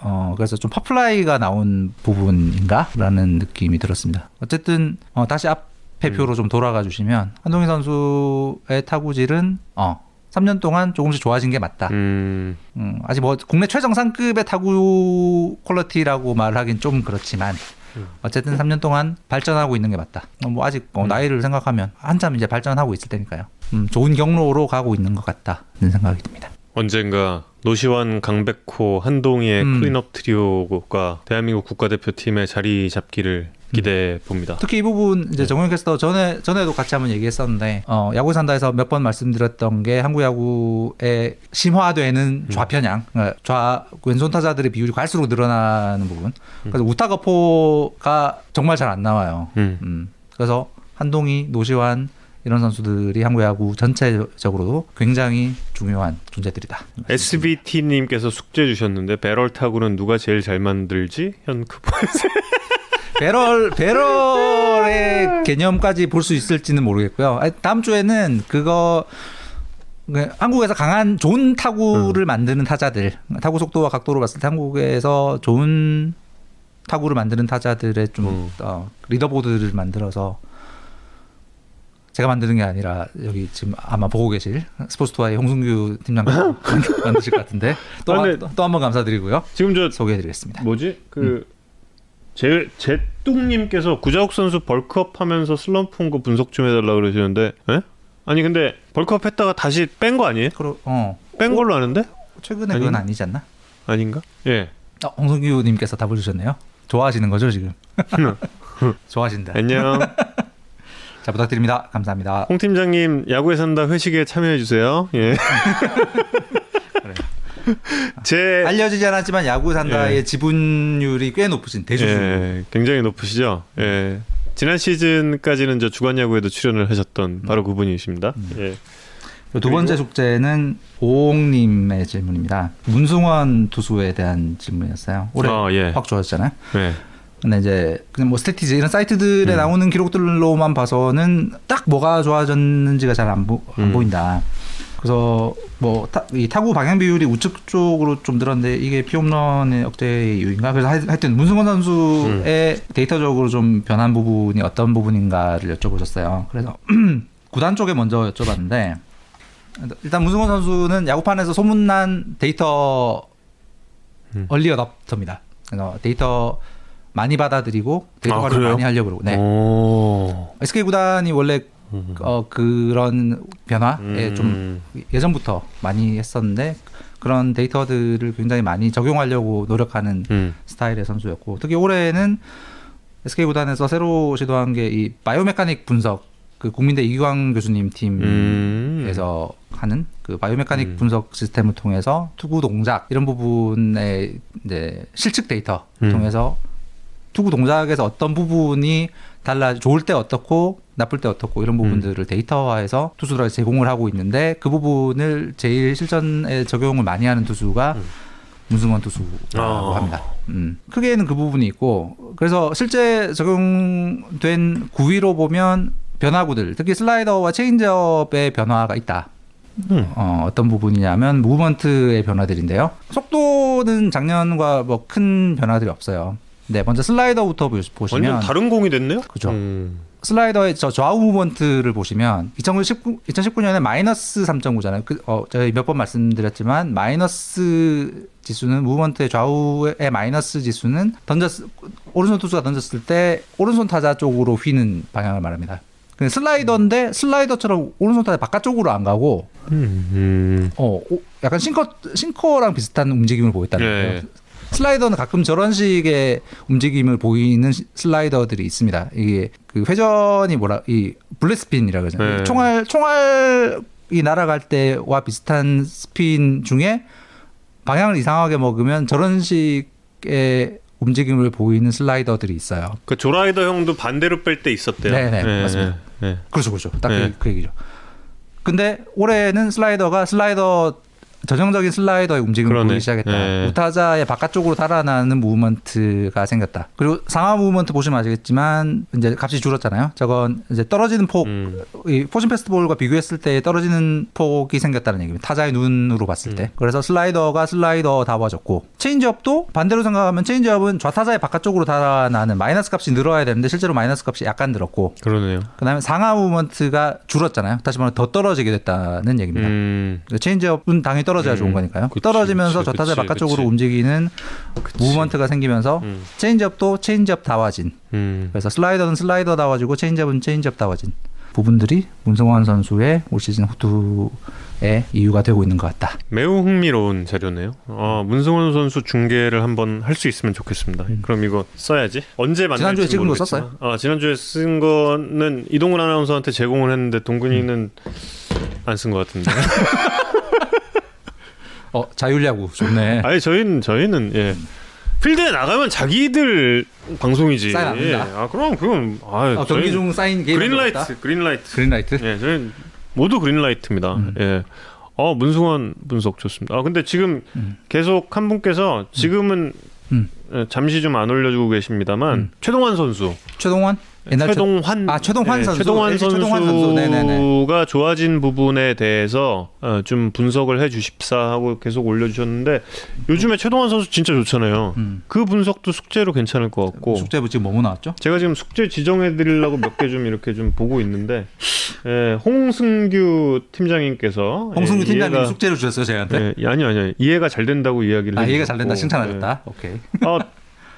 어 그래서 좀 pop fly가 나온 부분인가라는 느낌이 들었습니다. 어쨌든 어 다시 앞에 음. 표로 좀 돌아가 주시면 한동희 선수의 타구질은 어 3년 동안 조금씩 좋아진 게 맞다. 음. 음, 아직 뭐 국내 최정상급의 타구 quality라고 말하긴 좀 그렇지만 음. 어쨌든 3년 동안 발전하고 있는 게 맞다. 어, 뭐 아직 어, 음. 나이를 생각하면 한참 이제 발전하고 있을 테니까요. 음, 좋은 경로로 가고 있는 것 같다는 생각이 듭니다. 언젠가 노시환, 강백호, 한동희의 음. 클린업 트리오가 대한민국 국가대표팀의 자리 잡기를 기대해 봅니다. 특히 이 부분 이제 네. 정용검 캐스터 전에 전에도 같이 한번 얘기했었는데 어, 야구 산다에서 몇 번 말씀드렸던 게 한국 야구의 심화되는 좌편향, 그러니까 좌 왼손 타자들의 비율이 갈수록 늘어나는 부분. 그래서 우타거포가 정말 잘 안 나와요. 음. 음, 그래서 한동희, 노시환 이런 선수들이 한국 야구 전체적으로도 굉장히 중요한 존재들이다. SBT님께서 숙제 주셨는데 배럴 타구는 누가 제일 잘 만들지? 현 크보에서 *laughs* 배럴 배럴의 개념까지 볼 수 있을지는 모르겠고요. 아니, 다음 주에는 그거 그 한국에서 강한 좋은 타구를 만드는 타자들 타구 속도와 각도로 봤을 때 한국에서 좋은 타구를 만드는 타자들의 좀 음. 어, leaderboard를 만들어서 제가 만드는 게 아니라 여기 지금 아마 보고 계실 스포츠투아이 홍승규 팀장님 *laughs* 만드실 것 같은데 또 아, 근데- 또한번 감사드리고요 지금 저 소개해드리겠습니다. 뭐지? 그 제, 제뚱님께서 구자욱 선수 bulk up 하면서 슬럼프 온 거 분석 좀 해달라 그러시는데, 에? 아니 근데 bulk up 했다가 다시 뺀 거 아니에요? 그러, 어 뺀 걸로 아는데? 최근에 그건 아닌가? 아니지 않나? 아닌가? 예. 어, 홍성규님께서 답을 주셨네요. 좋아하시는 거죠 지금? *laughs* 좋아하신다. 안녕. *laughs* 자 부탁드립니다. 감사합니다. 홍 팀장님 야구에 산다 회식에 참여해 주세요. 예. *laughs* *laughs* 제 알려지지 않았지만 야구 산다의 예. 지분율이 꽤 높으신 대주주. 예, 굉장히 높으시죠. 예. 지난 시즌까지는 저 주간 야구에도 출연을 하셨던 바로 그분이십니다. 예. 두 번째 숙제는 오홍님의 질문입니다. 문승원 투수에 대한 질문이었어요. 올해 아, 예. 확 좋아졌잖아요. 네. 근데 이제 그냥 뭐 스태티즈 이런 사이트들에 음. 나오는 기록들로만 봐서는 딱 뭐가 좋아졌는지가 잘안 음. 보인다. 그래서 뭐이 타구 방향 비율이 우측 쪽으로 좀 늘었는데 이게 피홈런의 억제의 이유인가? 그래서 하- 하여튼 문승원 선수의 데이터적으로 좀 변한 부분이 어떤 부분인가를 여쭤보셨어요. 그래서 *clears throat* 구단 쪽에 먼저 여쭤봤는데 일단 문승원 선수는 야구판에서 소문난 데이터 음. early adopter입니다. 그래서 데이터 많이 받아들이고 데이터 아, 관리 그래요? 많이 하려고 그러고. 네. 오. SK 구단이 원래 음. 어, 그런 변화에 음. 좀 예전부터 많이 했었는데 그런 데이터들을 굉장히 많이 적용하려고 노력하는 음. 스타일의 선수였고 특히 올해는 SK 구단에서 새로 시도한 게 이 biomechanic 분석 그 국민대 이광 교수님 음. 팀에서 하는 그 biomechanic 음. 분석 시스템을 통해서 투구 동작 이런 부분의 이제 실측 데이터 음. 통해서 투구 동작에서 어떤 부분이 달라 좋을 때 어떻고 나쁠 때 어떻고 이런 부분들을 데이터화해서 투수들에게 제공을 하고 있는데 그 부분을 제일 실전에 적용을 많이 하는 투수가 음. 문승원 투수라고 아. 합니다. 음. 크게는 그 부분이 있고 그래서 실제 적용된 구위로 보면 변화구들 특히 슬라이더와 체인지업의 변화가 있다. 음. 어, 어떤 부분이냐면 무브먼트의 변화들인데요. 속도는 작년과 뭐 큰 변화들이 없어요. 네, 먼저 슬라이더부터 보- 보시면 완전 다른 공이 됐네요. 그죠. 음. 슬라이더의 저 좌우 무브먼트를 보시면 2019, 2019년에 마이너스 3.9잖아요. 그, 어, 저희 몇번 말씀드렸지만 마이너스 지수는 무브먼트의 좌우의 마이너스 지수는 던졌 오른손 투수가 던졌을 때 오른손 타자 쪽으로 휘는 방향을 말합니다. 근데 슬라이더인데 슬라이더처럼 오른손 타자 바깥쪽으로 안 가고 음. 음. 어 오- 약간 싱커 싱커랑 비슷한 움직임을 보였다는 예. 거예요. 슬라이더는 가끔 저런 식의 움직임을 보이는 시- 슬라이더들이 있습니다. 이게 그 회전이 뭐라 이 스핀이라 그러잖아요. 네. 총알 총알이 날아갈 때와 비슷한 스핀 중에 방향을 이상하게 먹으면 저런 식의 움직임을 보이는 슬라이더들이 있어요. 그 조라이더 형도 반대로 뺄 때 있었대요. 네네, 예, 맞습니다. 예, 예. 그렇죠, 그렇죠. 딱그 네. 그 얘기죠. 근데 올해는 슬라이더가 슬라이더 전형적인 슬라이더의 움직임을 그러네. 보이기 시작했다. 네. 우타자의 바깥쪽으로 달아나는 movement가 생겼다. 그리고 상하 movement 보시면 아시겠지만 이제 값이 줄었잖아요. 저건 이제 떨어지는 폭, 음. 이 four-seam fastball과 비교했을 때 떨어지는 폭이 생겼다는 얘기입니다. 타자의 눈으로 봤을 때. 음. 그래서 슬라이더가 슬라이더 다워졌고 체인지업도 반대로 생각하면 체인지업은 좌타자의 바깥쪽으로 달아나는 마이너스 값이 늘어야 되는데 실제로 마이너스 값이 약간 늘었고 그러네요. 그다음에 상하 movement가 줄었잖아요. 다시 말해 더 떨어지게 됐다는 얘기입니다. 음. 그 체인지업은 당연히 떨 어져야 음, 좋은 거니까요. 그치, 떨어지면서 그치, 저 타자 그치, 바깥쪽으로 그치. 움직이는. movement가 생기면서 음. 체인지업도 체인지업 다워진. 음. 그래서 슬라이더는 슬라이더 다워지고 체인지업은 체인지업 다워진 부분들이 문승원 선수의 올 시즌 호투의 이유가 되고 있는 것 같다. 매우 흥미로운 자료네요. 어, 문승원 선수 중계를 한번 할 수 있으면 좋겠습니다. 그럼 이거 써야지. 언제 만날지 음. 지난주에 찍은 거 모르겠지만. 아, 지난주에 쓴 거는 이동근 아나운서한테 제공을 했는데 동근이는 안쓴 것 같은데. *laughs* 어 자율야구 좋네. 아니 저희는 저희는 예. 필드에 나가면 자기들 방송이지. 예. 아 그럼 그건 아 어, 경기 저희는 중 사인 게임 그린라이트 그린라이트. 그린라이트. 예, 저희는 모두 그린라이트입니다. 음. 예. 어, 문승원 분석 좋습니다. 아, 근데 지금 음. 계속 한 분께서 지금은 음. 예, 잠시 좀 안 올려주고 계십니다만 음. 최동환 선수, 최동원 옛날 최- 최동환, 아, 최동환 예, 선수. 최동환 선수가 최동환 선수. 좋아진 부분에 대해서 어, 좀 분석을 해주십사 하고 계속 올려주셨는데 요즘에 최동환 선수 진짜 좋잖아요. 음. 그 분석도 숙제로 괜찮을 것 같고 숙제부 지금 뭐뭐 나왔죠? 제가 지금 숙제 지정해 드리려고 몇 개 좀 이렇게 좀 보고 있는데 예, 홍승규 팀장님께서 홍승규 예, 팀장님 이해가- 숙제를 주셨어요 저희한테. 예, 아니요 아니요 이해가 잘 된다고 이야기를 아 이해가 잘 된다 예. 칭찬하셨다. 오케이. 아,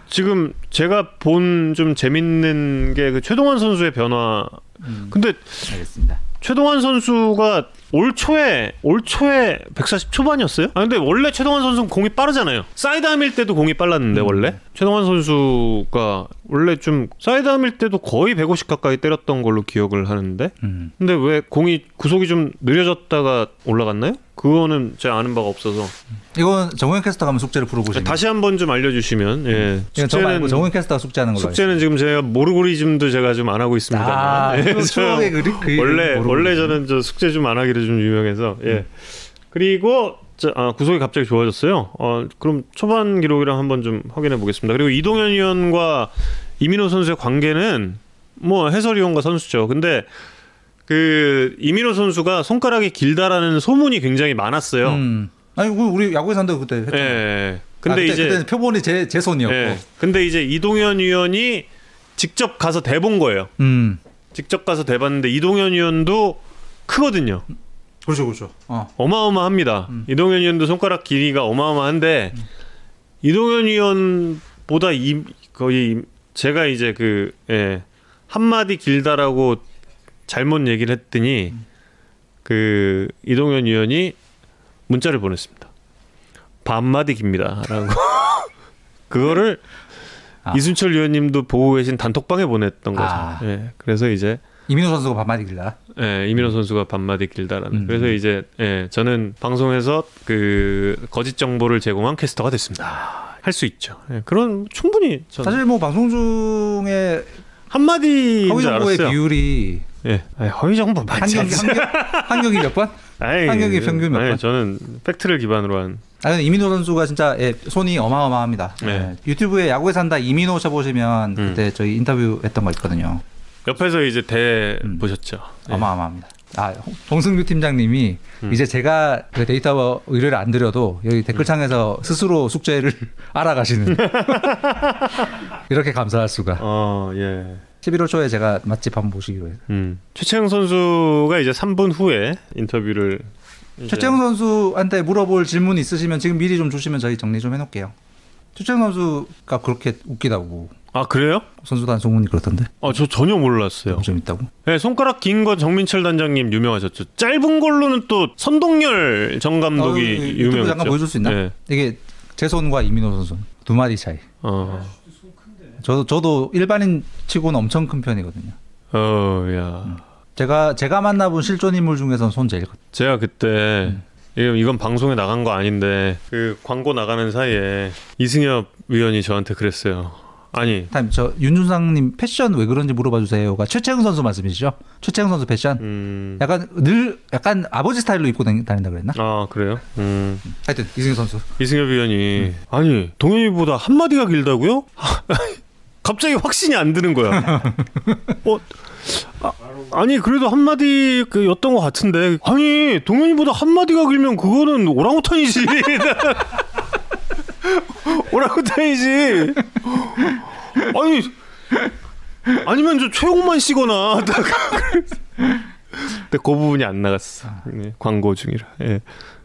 지금 제가 본 좀 재밌는 게 그 최동환 선수의 변화 음, 근데 알겠습니다. 최동환 선수가 올 초에 올 초에 140 초반이었어요? 아 근데 원래 최동환 선수는 공이 빠르잖아요. 사이드암일 때도 공이 빨랐는데 음. 원래 최동환 선수가 원래 좀 사이드암일 때도 거의 150 가까이 때렸던 걸로 기억을 하는데 음. 근데 왜 공이 구속이 좀 느려졌다가 올라갔나요? 그거는 제가 아는 바가 없어서 이건 정우영 캐스터가 한번 숙제를 풀어보시면. 다시 한 번 좀 알려주시면 예 말고 숙제는 정우영 캐스터가 숙제하는 걸로. 숙제는 지금 제가 모르고리즘도 제가 좀 안 하고 있습니다. 아, 예, 그저 추억의 그, 그 원래 모르고 원래. 저는 저 숙제 좀 안 하기로 좀 유명해서 예. 그리고 저, 아, 구속이 갑자기 좋아졌어요. 어, 그럼 초반 기록이랑 한번 좀 확인해 보겠습니다. 그리고 이동현 위원과 이민호 선수의 관계는 뭐 해설위원과 선수죠. 근데 그 이민호 선수가 손가락이 길다라는 소문이 굉장히 많았어요. 음. 아니 그 우리 야구에서 한다고 그때 했죠. 예. 근데 근데 아, 그때, 이제 표본이 제, 제 손이었고. 예. 근데 이제 이동현 위원이 직접 가서 대본 거예요. 음. 직접 가서 대봤는데 이동현 위원도 크거든요. 그렇죠, 그렇죠. 어. 어마어마합니다. 음. 이동현 위원도 손가락 길이가 어마어마한데 이동현 위원보다 이 거의 제가 이제 그 예, 한 마디 길다라고 잘못 얘기를 했더니 음. 그 이동현 위원이 문자를 보냈습니다. 반마디 깁니다라고 *laughs* 그거를 아. 이순철 위원님도 보고 계신 단톡방에 보냈던 거죠. 아. 예, 그래서 이제 이민호 선수가 반마디 길다. 예, 이민호 선수가 반마디 길다라는. 음. 그래서 이제 예, 저는 방송에서 그 거짓 정보를 제공한 캐스터가 됐습니다. 할수 있죠. 예, 그런 충분히 사실 뭐 방송 중에 줄 정보의 알았어요. 비율이 예, 아니, 허위 정보 한 맞지 경기 않지? 한, 경, 한 경기 몇 번? 아이, 한 경기 평균 몇 아니, 번? 저는 팩트를 기반으로 한. 아 이민호 선수가 진짜 예, 손이 어마어마합니다. 네. 예, 유튜브에 야구에 산다 이민호 쳐보시면 음. 그때 저희 인터뷰했던 거 있거든요. 옆에서 이제 대 음. 보셨죠. 예. 어마어마합니다. 아 홍- 홍승규 팀장님이 음. 이제 제가 그 데이터 의뢰를 안 드려도 여기 댓글창에서 스스로 숙제를 *laughs* 알아가시는 *laughs* 이렇게 감사할 수가. 어, 예. 11월 초에 제가 맛집 한번 보시기로 해요. 음. 최채영 선수가 이제 3분 후에 인터뷰를 최채영 선수한테 물어볼 질문 있으시면 지금 미리 좀 주시면 저희 정리 좀 해놓을게요. 최채영 선수가 그렇게 웃기다고 아 그래요? 선수단 소문이 그렇던데 아저 전혀 몰랐어요. 좀 있다고. 네, 손가락 긴거 정민철 단장님 유명하셨죠. 짧은 걸로는 또 선동열 정 감독이 어, 유튜브 유명했죠. 잠깐 보여줄 수 있나? 네. 이게 제 손과 이민호 선수 두 마디 차이. 어, 저도 저도 일반인 치고는 엄청 큰 편이거든요. 어, 야. 제가 제가 만나본 실존 인물 중에서는 손 제일 커. 제가 그때 음. 이건, 방송에 나간 거 아닌데 그 광고 나가는 사이에 이승엽 위원이 저한테 그랬어요. 아니, 타임 저 윤준상님 패션 왜 그런지 물어봐 주세요가 최채영 선수 말씀이시죠? 최채영 선수 패션 음, 약간 늘 약간 아버지 스타일로 입고 다닌다 그랬나? 아 그래요? 음, 하여튼 이승현 선수. 이승엽 위원이 음. 아니 동현이보다 한 마디가 길다고요? *laughs* 갑자기 확신이 안 드는 거야. 어, 아, 아니 그래도 한 마디 그였던 것 같은데 아니 동현이보다 한 마디가 길면 그거는 오랑우탄이지. *laughs* 오랑우탄이지. 아니 아니면 저 최홍만 씨거나. 근데 그 부분이 안 나갔어. 네, 광고 중이라. 예.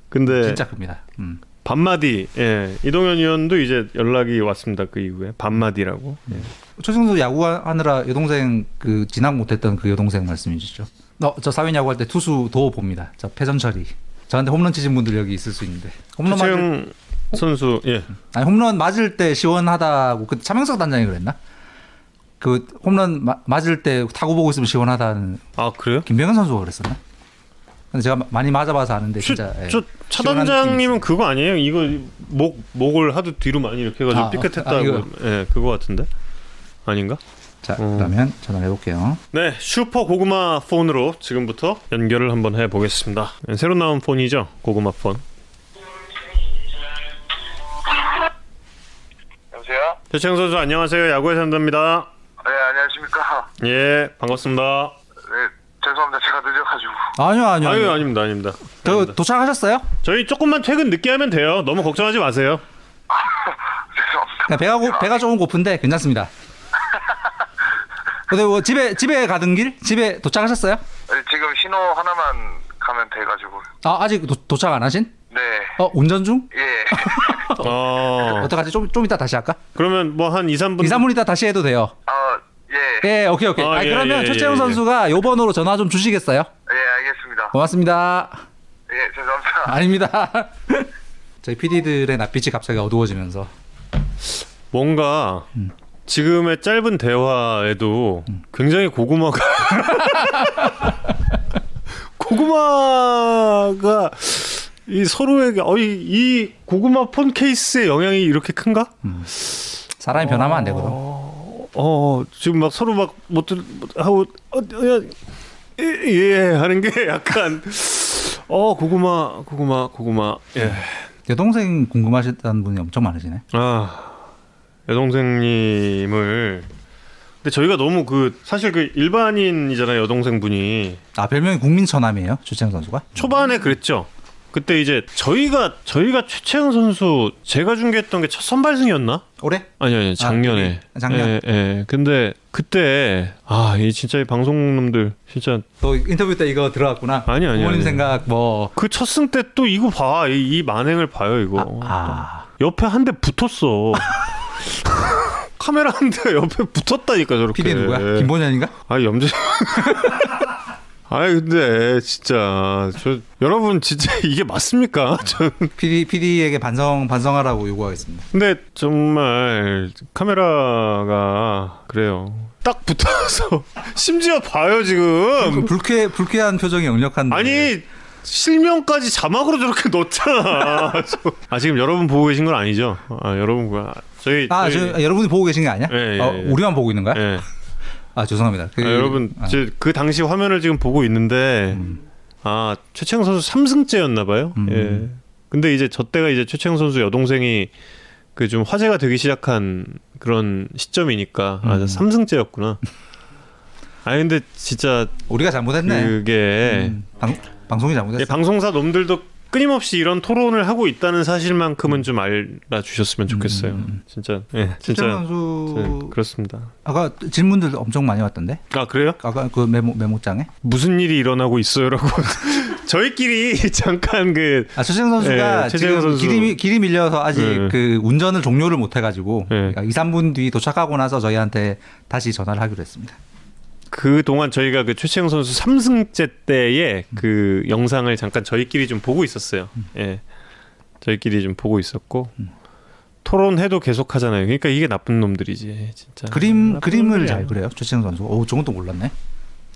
근데 진짜 큽니다. 음. 반마디. 예. 이동현 의원도 이제 연락이 왔습니다. 그 이후에 반마디라고. 예. 최승 선수 야구하느라 여동생 그 진학 못했던 그 여동생 말씀이시죠? 어, 저 사회 야구할 때 투수 도 봅니다. 저 패전 처리. 저한테 홈런 치신 분들 여기 있을 수 있는데 홈런 맞을 선수 예. 아니 홈런 맞을 때 시원하다고 그 차명석 단장이 그랬나? 그 홈런 마- 맞을 때 타고 보고 있으면 시원하다는 아 그래요? 김병현 선수가 그랬었나? 근데 제가 마- 많이 맞아봐서 아는데 저, 진짜 예. 저 시원한 차단장님은 그거 아니에요? 이거 목 목을 하도 뒤로 많이 이렇게 해가지고 아, 삐끗했다고. 아, 이거. 예, 그거 같은데 아닌가? 자 어. 그러면 전화를 해볼게요. 네, 슈퍼 고구마 폰으로 지금부터 연결을 한번 해보겠습니다. 네, 새로 나온 폰이죠, 고구마 폰. 여보세요? 최채영 선수 안녕하세요. 야구에 산답니다. 네, 안녕하십니까. 예, 반갑습니다. 네, 죄송합니다. 제가 늦어가지고. 아니요 아니요. 아니요. 아닙니다, 아닙니다. 저 아닙니다. 도착하셨어요? 저희 조금만 퇴근 늦게 하면 돼요. 너무 걱정하지 마세요. *laughs* 죄송합니다. 그냥 배가 고, 배가 조금 고픈데 괜찮습니다. 근데 뭐 집에 집에 가던 길 집에 도착하셨어요? 네, 지금 신호 하나만 가면 돼가지고. 아 아직 도, 도착 안 하신? 네, 어 운전 중? 예. *laughs* 어, 어떡하지? 좀, 좀 이따 다시 할까? 그러면 뭐 한 2, 3분 2, 3분 이따 다시 해도 돼요. 아, 예. 예, 오케이, 오케이. 아, 아, 예, 그러면 예, 최채영 예, 선수가 요 번호로 전화 좀 주시겠어요? 예, 알겠습니다. 고맙습니다. 예, 죄송합니다. 아닙니다. *laughs* 저희 PD들의 낯빛이 갑자기 어두워지면서. 뭔가 음. 지금의 짧은 대화에도 굉장히 고구마가 *laughs* 고구마가 이 서로에게 어이 이 고구마 폰 케이스의 영향이 이렇게 큰가? 사람이 변하면 안 되거든. 어 지금 막 서로 막못 하고 어, 어, 예, 예 하는 게 약간 어 고구마 고구마 고구마 예. 여동생 궁금하셨다는 분이 엄청 많으시네. 아 여동생님을 근데 저희가 너무 그 사실 그 일반인이잖아요 여동생분이 아 별명이 국민 처남이에요 최채영 선수가? 초반에 그랬죠. 그때 이제 저희가 저희가 최채영 선수 제가 중계했던 게 첫 선발승이었나? 올해? 아니 아니 작년에. 아, 작년. 예, 예. 근데 그때 아, 이 진짜 이 방송놈들 진짜 또 인터뷰 때 이거 들어갔구나. 아니, 아니, 부모님 아니. 생각 뭐. 그 첫 승 때 또 이거 봐. 이, 이 만행을 봐요, 이거. 아, 옆에 한 대 붙었어. *laughs* 카메라 한 대가 옆에 붙었다니까 저렇게. PD 누구야? 김본현인가? 아 염재. *laughs* 아이 근데 진짜 저 여러분 진짜 *laughs* 이게 맞습니까? 저 PD PD에게 반성 반성하라고 요구하겠습니다. 근데 정말 카메라가 그래요. 딱 붙어서 *laughs* 심지어 봐요 그 지금. 불쾌 불쾌한 표정이 역력한데. 아니 실명까지 자막으로 저렇게 넣잖아. *laughs* 저- 아 지금 여러분 보고 계신 건 아니죠? 아 여러분 그 저희 아, 저희- 저, 여러분이 보고 계신 게 아니야? 예, 예, 어, 예. 우리만 보고 있는 거야? 예. 아 죄송합니다. 그- 아, 여러분 아, 저그 당시 화면을 지금 보고 있는데 아 최채영 선수 3승째였나 봐요. 음. 예. 근데 이제 저 때가 이제 최채영 선수 여동생이 그 좀 화제가 되기 시작한 그런 시점이니까 아 음. 3승째였구나. 아 근데 진짜 우리가 잘못했네. 그게 음, 방, 방송이 잘못했어. 예, 방송사 놈들도 끊임없이 이런 토론을 하고 있다는 사실만큼은 좀 알아주셨으면 좋겠어요. 음. 진짜 예, 진짜 선수 네, 그렇습니다. 아까 질문들 엄청 많이 왔던데. 아 그래요? 아까 그 메모 메모장에. 무슨 일이 일어나고 있어요라고 *laughs* 저희끼리 *laughs* 잠깐 그 아 최재형 선수가 예, 지금 선수. 길이 길이 밀려서 아직 예. 그 운전을 종료를 못 해가지고 예. 그러니까 2, 3분 뒤 도착하고 나서 저희한테 다시 전화를 하기로 했습니다. 그 동안 저희가 그 최채영 선수 3승째 때의 그 영상을 잠깐 저희끼리 좀 보고 있었어요. 예. 저희끼리 좀 보고 있었고 토론해도 계속 하잖아요. 그러니까 이게 나쁜 놈들이지, 진짜. 그림 그림을. 잘 그래요 최재형 선수. 오 저건 또 몰랐네.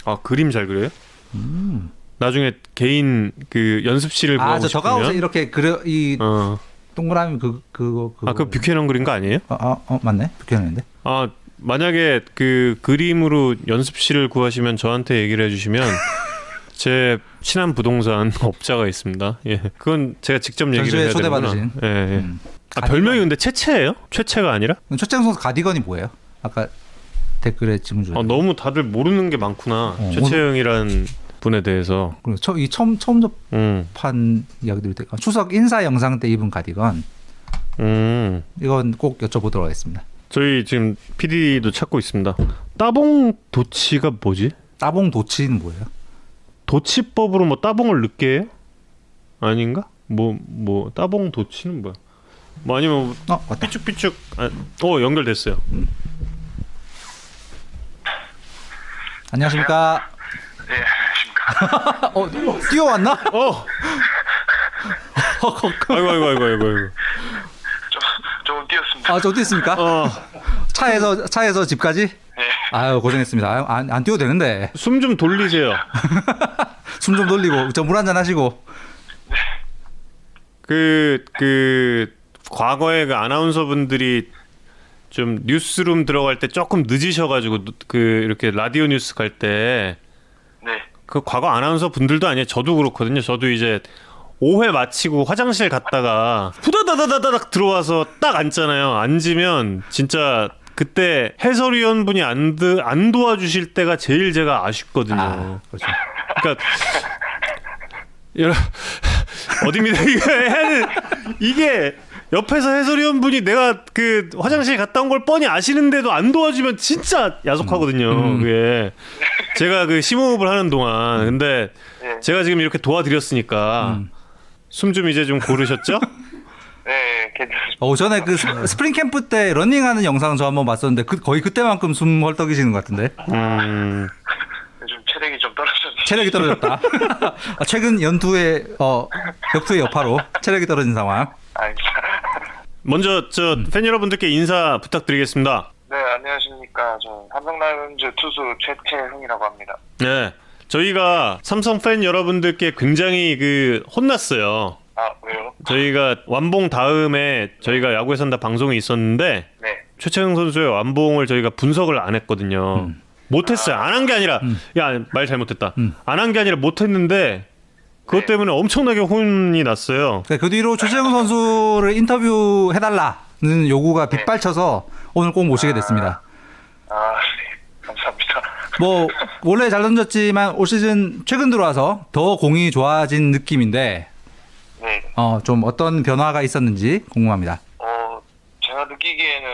아, 그림 잘 그려요? 음. 나중에 개인 그 연습실을 아 저 저가웃에 싶으면 이렇게 그려 이 어. 동그라미 그 그거 그거. 아, 그 뷰캐넌 그린 거 아니에요? 아, 아, 어 맞네 뷰캐넌인데. 아, 만약에 그 그림으로 연습실을 구하시면 저한테 얘기를 해주시면 *laughs* 제 친한 부동산 *laughs* 업자가 있습니다. 예, 그건 제가 직접 얘기를 해야 초대받으신. 되는구나. 예, 예. 음. 아, 별명이 근데 채채예요? 채채가 아니라? 최재형 선수 가디건이 뭐예요? 아까 댓글에 질문 주셨 아, 너무 다들 모르는 게 많구나. 어, 최채영이라는 분에 대해서. 그리고 처, 이 처음 처음 음, 접한 이야기들 때 추석 인사 영상 때 입은 가디건 음. 이건 꼭 여쭤보도록 하겠습니다. 저희 지금 PD도 찾고 있습니다. 따봉 도치가 뭐지? 따봉 도치는 뭐예요? 도치법으로 뭐 따봉을 늦게 해요? 아닌가? 뭐뭐 따봉 도치는 뭐야? 뭐 아니면 어 왔다. 삐쭉삐쭉 아, 어 연결됐어요. 안녕하십니까. 예, 안녕하십니까. *laughs* 어 뛰어왔나? 어. *laughs* 아이고 아이고 아이고 아이고. 아이고. 아 저 어디 있습니까? 어. 차에서 차에서 집까지? 예. 아유 고생했습니다. 아유, 안, 안 뛰어도 되는데 숨 좀 돌리세요. *laughs* 숨 좀 돌리고 저 물 한잔 하시고. 그, 그, 과거에 그 아나운서 분들이 좀 뉴스룸 들어갈 때 조금 늦으셔가지고, 그, 이렇게 라디오 뉴스 갈 때, 네. 그 과거 아나운서 분들도 아니에요. 저도 그렇거든요. 저도 이제 5회 마치고 화장실 갔다가 후다다다다닥 들어와서 딱 앉잖아요. 앉으면 진짜 그때 해설위원 분이 안, 드, 안 도와주실 때가 제일 제가 아쉽거든요. 아 그렇죠. 그러니까 여러 어디입니다 이게 이게 옆에서 해설위원 분이 내가 그 화장실 갔다 온 걸 뻔히 아시는데도 안 도와주면 진짜 야속하거든요. 음. 그게 제가 그 심호흡을 하는 동안 근데 예. 제가 지금 이렇게 도와드렸으니까 음. 숨 좀 이제 좀 고르셨죠? *laughs* 네, 괜찮습니다. 어 전에 그 스- 스프링 캠프 때 러닝하는 영상 저 한번 봤었는데 그 거의 그때만큼 숨 헐떡이시는 것 같은데 음, 요즘 체력이 좀 떨어졌는데. 체력이 떨어졌다. *laughs* 아, 최근 연투의 어 격투의 여파로 체력이 떨어진 상황. 먼저 저 팬 여러분들께 인사 부탁드리겠습니다. 네, 안녕하십니까. 저 삼성라이온즈 투수 최채흥이라고 합니다. 네. 저희가 삼성 팬 여러분들께 굉장히 그 혼났어요. 아, 왜요? 저희가 완봉 다음에 저희가 야구에 산다 방송이 있었는데 네. 최채영 선수의 완봉을 저희가 분석을 안 했거든요. 못했어요. 안 한 게 아니라 야말 잘못했다. 음. 안한 게 아니라 못했는데 그것 네. 때문에 엄청나게 혼이 났어요. 그 뒤로 최재형 선수를 인터뷰 해달라는 요구가 빗발쳐서 오늘 꼭 모시게 됐습니다. 아, 네. 감사합니다. 뭐 원래 잘 던졌지만 올 시즌 최근 들어와서 더 공이 좋아진 느낌인데 네. 어, 좀 어떤 변화가 있었는지 궁금합니다. 어, 제가 느끼기에는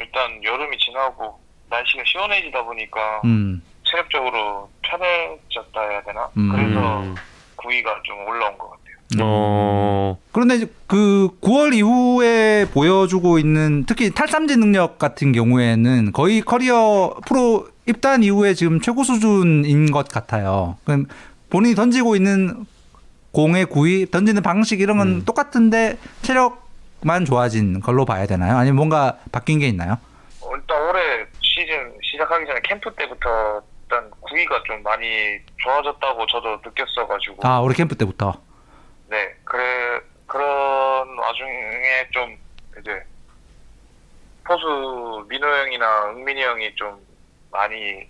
일단 여름이 지나고 날씨가 시원해지다 보니까 음, 체력적으로 편해졌다 해야 되나? 음. 그래서 음. 구위가 좀 올라온 것 같아요. 어. 그런데 그 9월 이후에 보여주고 있는 특히 탈삼진 능력 같은 경우에는 거의 커리어 프로 입단 이후에 지금 최고 수준인 것 같아요. 그럼 본인이 던지고 있는 공의 구위, 던지는 방식 이런 건 음. 똑같은데 체력만 좋아진 걸로 봐야 되나요? 아니면 뭔가 바뀐 게 있나요? 어, 일단 올해 시즌 시작하기 전에 캠프 때부터 일단 구위가 좀 많이 좋아졌다고 저도 느꼈어가지고 아, 우리 캠프 때부터. 네 그래 그런 와중에 좀 이제 포수 민호 형이나 은민이 형이 좀 많이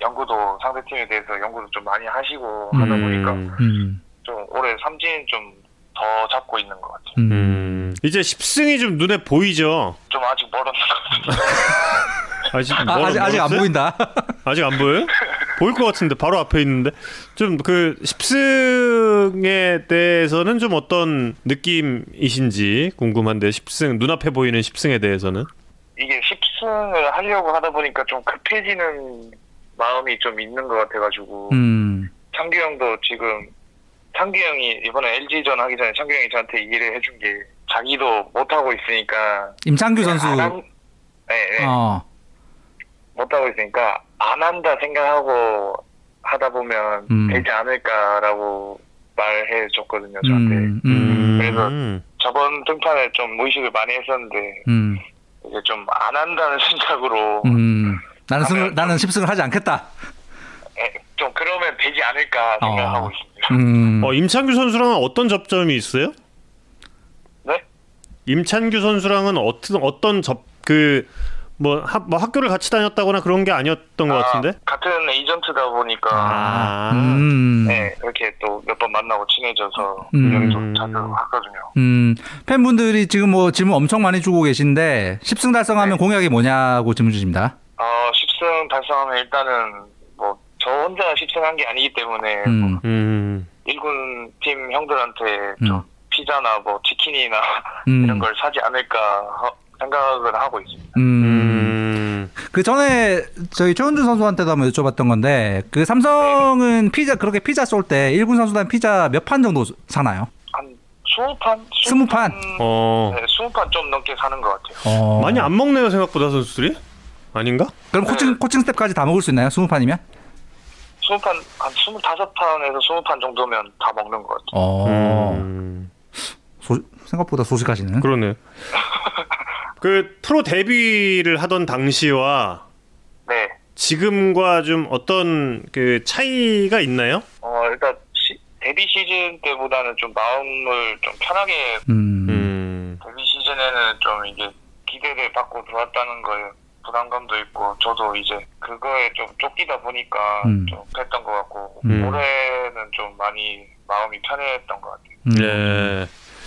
연구도 상대팀에 대해서 연구도 좀 많이 하시고 하다 보니까 음. 음, 좀 올해 삼진 좀 더 잡고 있는 것 같아요. 음. 음. 이제 10승이 좀 눈에 보이죠. 좀 아직 멀었는 것 같아요. 아직 아, 멀- 아직, 아직 안 멀었어요? 보인다. 아직 안 보여요? 보일 것 같은데 바로 앞에 있는데 좀 그 10승에 대해서는 좀 어떤 느낌이신지 궁금한데 10승 눈앞에 보이는 10승에 대해서는 이게 10승을 하려고 하다 보니까 좀 급해지는 마음이 좀 있는 것 같아가지고 음, 창규 형도 지금 창규 형이 이번에 LG전 하기 전에 창규 형이 저한테 얘기를 해준 게 자기도 못하고 있으니까 임창규 선수. 안 한, 네, 네. 어, 못하고 있으니까 안 한다 생각하고 하다 보면 음. 되지 않을까라고 말해 줬거든요 저한테 음, 음, 그래서 음. 저번 등판에 좀 무의식을 많이 했었는데 음, 이제 좀안 한다는 *laughs* 생각으로 음. 나는 승을, 나는 10승을 하지 않겠다. 에, 좀 그러면 되지 않을까 생각하고 어. 있습니다. 음. 어, 임찬규 선수랑은 어떤 접점이 있어요? 네? 임찬규 선수랑은 어떤 어떤 접 그 뭐뭐 학교를 같이 다녔다거나 그런 게 아니었던 것 같은데? 아, 같은 에이전트다 보니까 아. 음. 네 이렇게 또 몇 번 만나고 친해져서 음. 여기도 자주 하거든요. 음, 팬분들이 지금 뭐 질문 엄청 많이 주고 계신데 10승 달성하면 네. 공약이 뭐냐고 질문 주십니다. 어 10승 달성하면 일단은 뭐 저 혼자 10승한 게 아니기 때문에 음. 뭐 음. 1군 팀 형들한테 음. 좀 피자나 뭐 치킨이나 음. 이런 걸 사지 않을까 하- 생각을 하고 있습니다. 음. 음. 그 전에 저희 최원준 선수한테도 한번 여쭤봤던 건데 그 삼성은 피자 그렇게 피자 쏠 때 1군 선수단 피자 몇 판 정도 사나요? 한 20판? 스무 판? 어. 네, 20판 좀 넘게 사는 것 같아요. 어. 많이 안 먹네요 생각보다 선수들이 아닌가? 그럼 코칭 코칭 스텝까지 다 먹을 수 있나요? 20판이면? 20판, 한 25판에서 20판 정도면 다 먹는 것 같아요. 어. 음. 소- 생각보다 소식하시는. 그러네. 그 프로 데뷔를 하던 당시와 네. 지금과 좀 어떤 그 차이가 있나요? 어, 일단 시- 데뷔 시즌 때보다는 좀 마음을 좀 편하게 음. 음. 데뷔 시즌에는 좀 이게 기대를 받고 들어왔다는 거에 부담감도 있고 저도 이제 그거에 좀 쫓기다 보니까 음. 좀 그랬던 것 같고 음. 올해는 좀 많이 마음이 편했던 것 같아요. 음. 네.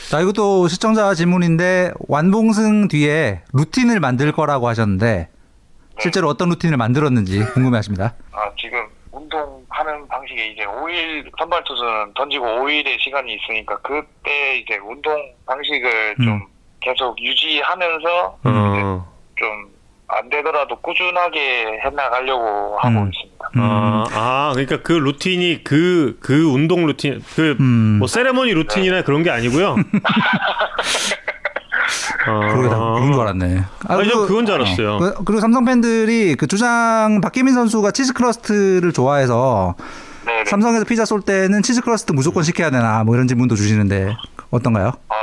자, 이것도 시청자 질문인데 완봉승 뒤에 루틴을 만들 거라고 하셨는데 네. 실제로 어떤 루틴을 만들었는지 궁금해하십니다. 아 지금 운동하는 방식에 이제 5일 선발 투수는 던지고 5일의 시간이 있으니까 그때 이제 운동 방식을 좀 음. 계속 유지하면서 어. 좀 안 되더라도 꾸준하게 해나가려고 하고 음. 있습니다. 아, 아, 그러니까 그 루틴이 그, 그 운동 루틴, 그, 음. 뭐, 세레머니 루틴이나 그런 게 아니고요. 어. *laughs* 그러게 다 그런 줄 알았네. 아니, 전 그건 줄 알았어요. 어, 그- 그리고 삼성 팬들이 그 주장 박해민 선수가 치즈 크러스트를 좋아해서 네, 네. 삼성에서 피자 쏠 때는 치즈 크러스트 무조건 시켜야 되나 뭐 이런 질문도 주시는데 어떤가요? 아,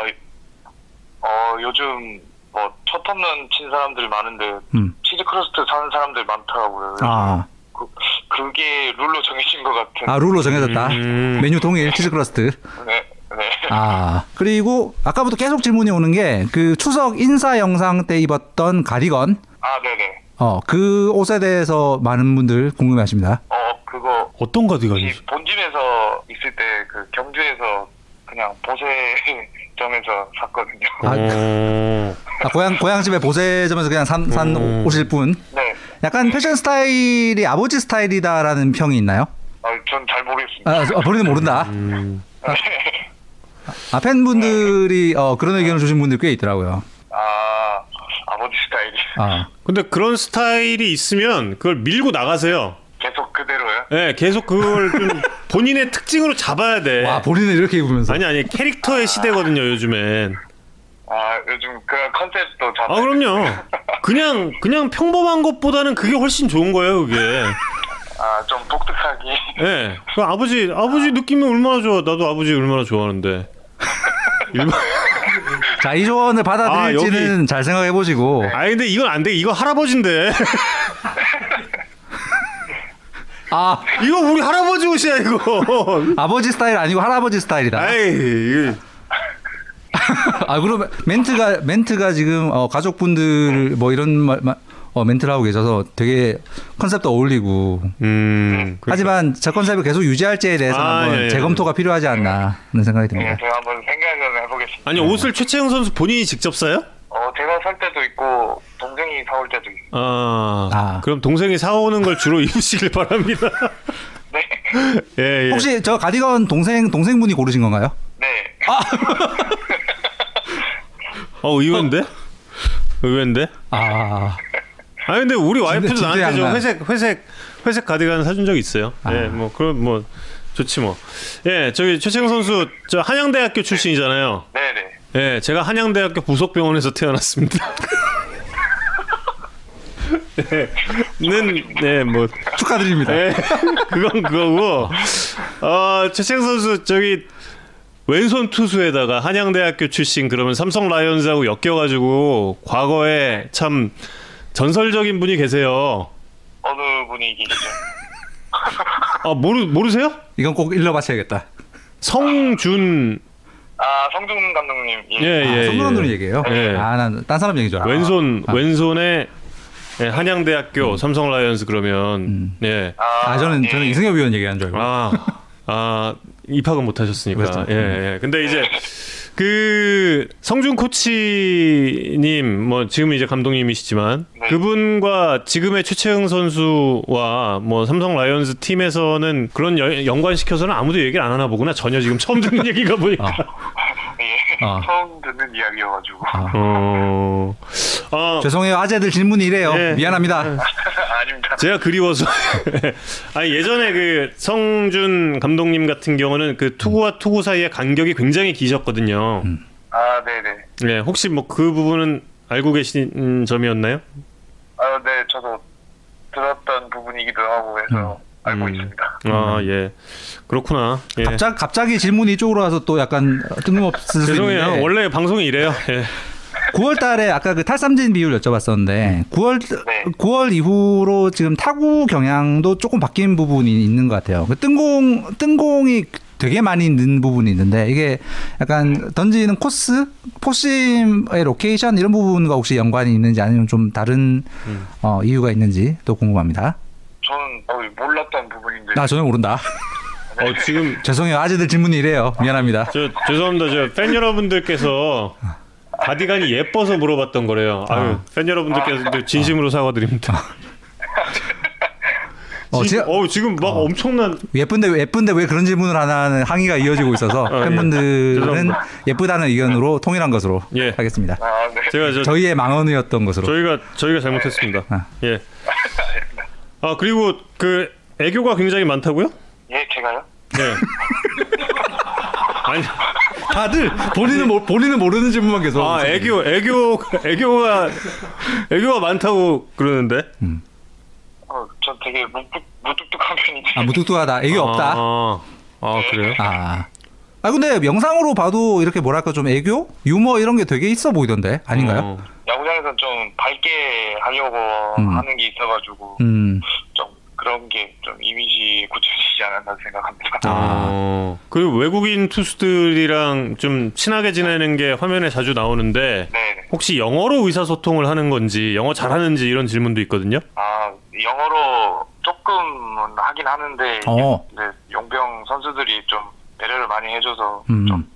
어, 요즘 뭐 첫 홈런 친 사람들이 많은데 음. 치즈 크러스트 사는 사람들 많더라고요. 아, 그, 그게 룰로 정해진 것 같은. 아 룰로 정해졌다. 음. 메뉴 동일 치즈 크러스트. 네, 네. 아 그리고 아까부터 계속 질문이 오는 게 그 추석 인사 영상 때 입었던 가디건 아, 네네. 어 그 옷에 대해서 많은 분들 궁금해하십니다. 어, 그거 어떤 가디건이죠? 혹시 본집에서 있을 때 그 경주에서 그냥 보세 점에서 샀거든요. 아, 어. 아, 고향 고향 집에 보세점에서 그냥 산, 산 음. 옷일 뿐. 네, 약간 패션 스타일이 아버지 스타일이다라는 평이 있나요? 어, 전잘 모르겠습니다. 아, 저- 어, 본인은 모른다. 음, 아, 팬분들이 어, 그런 의견을 주신 분들 꽤 있더라고요. 아, 아버지 스타일이. 아, 근데 그런 스타일이 있으면 그걸 밀고 나가세요. 계속 그대로요? 예, 계속 그걸 좀 *laughs* 본인의 특징으로 잡아야 돼. 와 본인은 이렇게 입으면서. 아니 아니 캐릭터의 시대거든요 요즘엔. 아, 요즘 그런 컨셉도 잡아 그럼요. 그냥 그냥 평범한 것보다는 그게 훨씬 좋은 거예요 그게. 아, 좀 독특하게. 예. 그 아버지 아버지 느낌이 얼마나 좋아. 나도 아버지 얼마나 좋아하는데. *laughs* 일반. 자, 이 조언을 받아들일지는 아, 잘 생각해 보시고. 아니 근데 이건 안 돼. 이거 할아버지인데. *laughs* 아, 이거 우리 할아버지 옷이야 이거. 아버지 스타일 아니고 할아버지 스타일이다. 아이. *laughs* 아, 그럼 멘트가 멘트가 지금 어, 가족분들 뭐 이런 말, 말- 어, 멘트를 하고 계셔서 되게 컨셉도 어울리고. 음. 그러니까. 하지만 저 컨셉을 계속 유지할지에 대해서는 아, 한번 예, 예. 재검토가 필요하지 않나 하는 생각이 네, 듭니다. 제가 한번 생각을 해보겠습니다. 아니 옷을 최채영 선수 본인이 직접 사요? 어, 제가 살 때도 있고, 동생이 사올 때도 있고. 아, 아. 그럼 동생이 사오는 걸 주로 *laughs* 입으시길 바랍니다. 네. *laughs* 예, 예. 혹시 저 가디건 동생 동생분이 고르신 건가요? 네. 어 의외인데? 의외인데? 아, 아 근데 우리 와이프도 진짜 나한테 저 양반. 회색 회색 회색 가디건 사준 적 있어요. 아. 예, 뭐 그럼 뭐 좋지 뭐. 예, 저기 최채영 선수 저 한양대학교 출신이잖아요. 네 네. 예, 제가 한양대학교 부속병원에서 태어났습니다. *laughs* 는, 네, 뭐, 축하드립니다. 예, *laughs* 그건 그거고, 어, 최채영 선수, 저기, 왼손 투수에다가 한양대학교 출신 그러면 삼성 라이온즈하고 엮여가지고 과거에 참 전설적인 분이 계세요. 어느 분이 계시죠? 아 모르 모르세요? 이건 꼭 일러바쳐야겠다. 성준 아, 성준 감독님. 예. 예 아, 예. 손문환 예. 얘기예요. 예. 아, 난딴 사람 얘기 줄 알아. 왼손 아. 왼손에 예, 한양대학교 삼성 라이온즈 그러면 음. 예. 아, 저는 예. 저는 이승엽 위원 얘기한 줄 알고. 아, 아 입학은 못 하셨으니까. 그렇죠. 예, 예. 근데 이제 그 성준 코치님 뭐 지금 이제 감독님이시지만 네. 그분과 지금의 최채흥 선수와 뭐 삼성 라이온즈 팀에서는 그런 여- 연관시켜서는 아무도 얘기를 안 하나 보구나. 전혀 지금 처음 듣는 *laughs* 얘기가 보니까. 예. 아. *laughs* 처음 듣는 이야기여가지고. 아. 어. 아, *laughs* 죄송해요. 아재들 질문이 이래요. 예. 미안합니다. *laughs* 아닙니다. 제가 그리워서 아니 예전에 그 성준 감독님 같은 경우는 그 투구와 투구 사이의 간격이 굉장히 기셨거든요. 아, 네네. 네, 혹시 뭐 그 부분은 알고 계신 점이었나요? 아, 네, 저도 들었던 부분이기도 하고 해서 알고 음. 있습니다. 아, 예. 그렇구나. 예. 갑자기 갑자기 질문이 이쪽으로 와서 또 약간 뜬금없을 수 죄송해요. 원래 방송이 이래요. 예. 9월 달에 아까 그 탈삼진 비율 여쭤봤었는데 9월 네. 9월 이후로 지금 타구 경향도 조금 바뀐 부분이 있는 것 같아요. 그 뜬공 뜬공이 되게 많이 는 부분이 있는데 이게 약간 던지는 코스, 포심의 로케이션 이런 부분과 혹시 연관이 있는지 아니면 좀 다른 음. 어, 이유가 있는지 또 궁금합니다. 저는 어, 몰랐던 부분인데. 나 전혀 모른다. 어, 지금 *laughs* 죄송해요. 아재들 질문이 이래요. 미안합니다. 저 죄송합니다. 저 팬 여러분들께서 가디건이 예뻐서 물어봤던 거래요. 아유, 팬 여러분들께서 진심으로 사과드립니다. 어, 진- 제가 어우, 지금 막 엄청난 예쁜데 예쁜데 왜 그런 질문을 하나는 항의가 이어지고 있어서 아, 예. 팬분들은 죄송합니다. 예쁘다는 의견으로 통일한 것으로 예. 하겠습니다. 아, 네. 제가 저 저희의 망언이었던 것으로. 저희가 저희가 잘못했습니다. 아. 예. 아 그리고 그 애교가 굉장히 많다고요? 예, 제가요? 네. *laughs* 아니, 다들 본인은 모, 본인은 모르는 질문만 계속. 아 애교 애교 애교가 애교가 많다고 그러는데. 어, 전 되게 무뚝, 무뚝뚝한 편인데. 아 무뚝뚝하다. 애교 없다. 아, 아 그래요? 아. 아 근데 영상으로 봐도 이렇게 뭐랄까 좀 애교, 유머 이런 게 되게 있어 보이던데 아닌가요? 어. 야구장에서는 좀 밝게 하려고 음. 하는 게 있어가지고 음. 좀 그런 게 좀 이미지 굳혀지지 않았나 생각합니다. 어. 그리고 외국인 투수들이랑 좀 친하게 지내는 게 화면에 자주 나오는데 네. 혹시 영어로 의사소통을 하는 건지 영어 잘하는지 이런 질문도 있거든요. 아 영어로 조금은 하긴 하는데 어. 네, 용병 선수들이 좀 배려를 많이 해줘서 음. 좀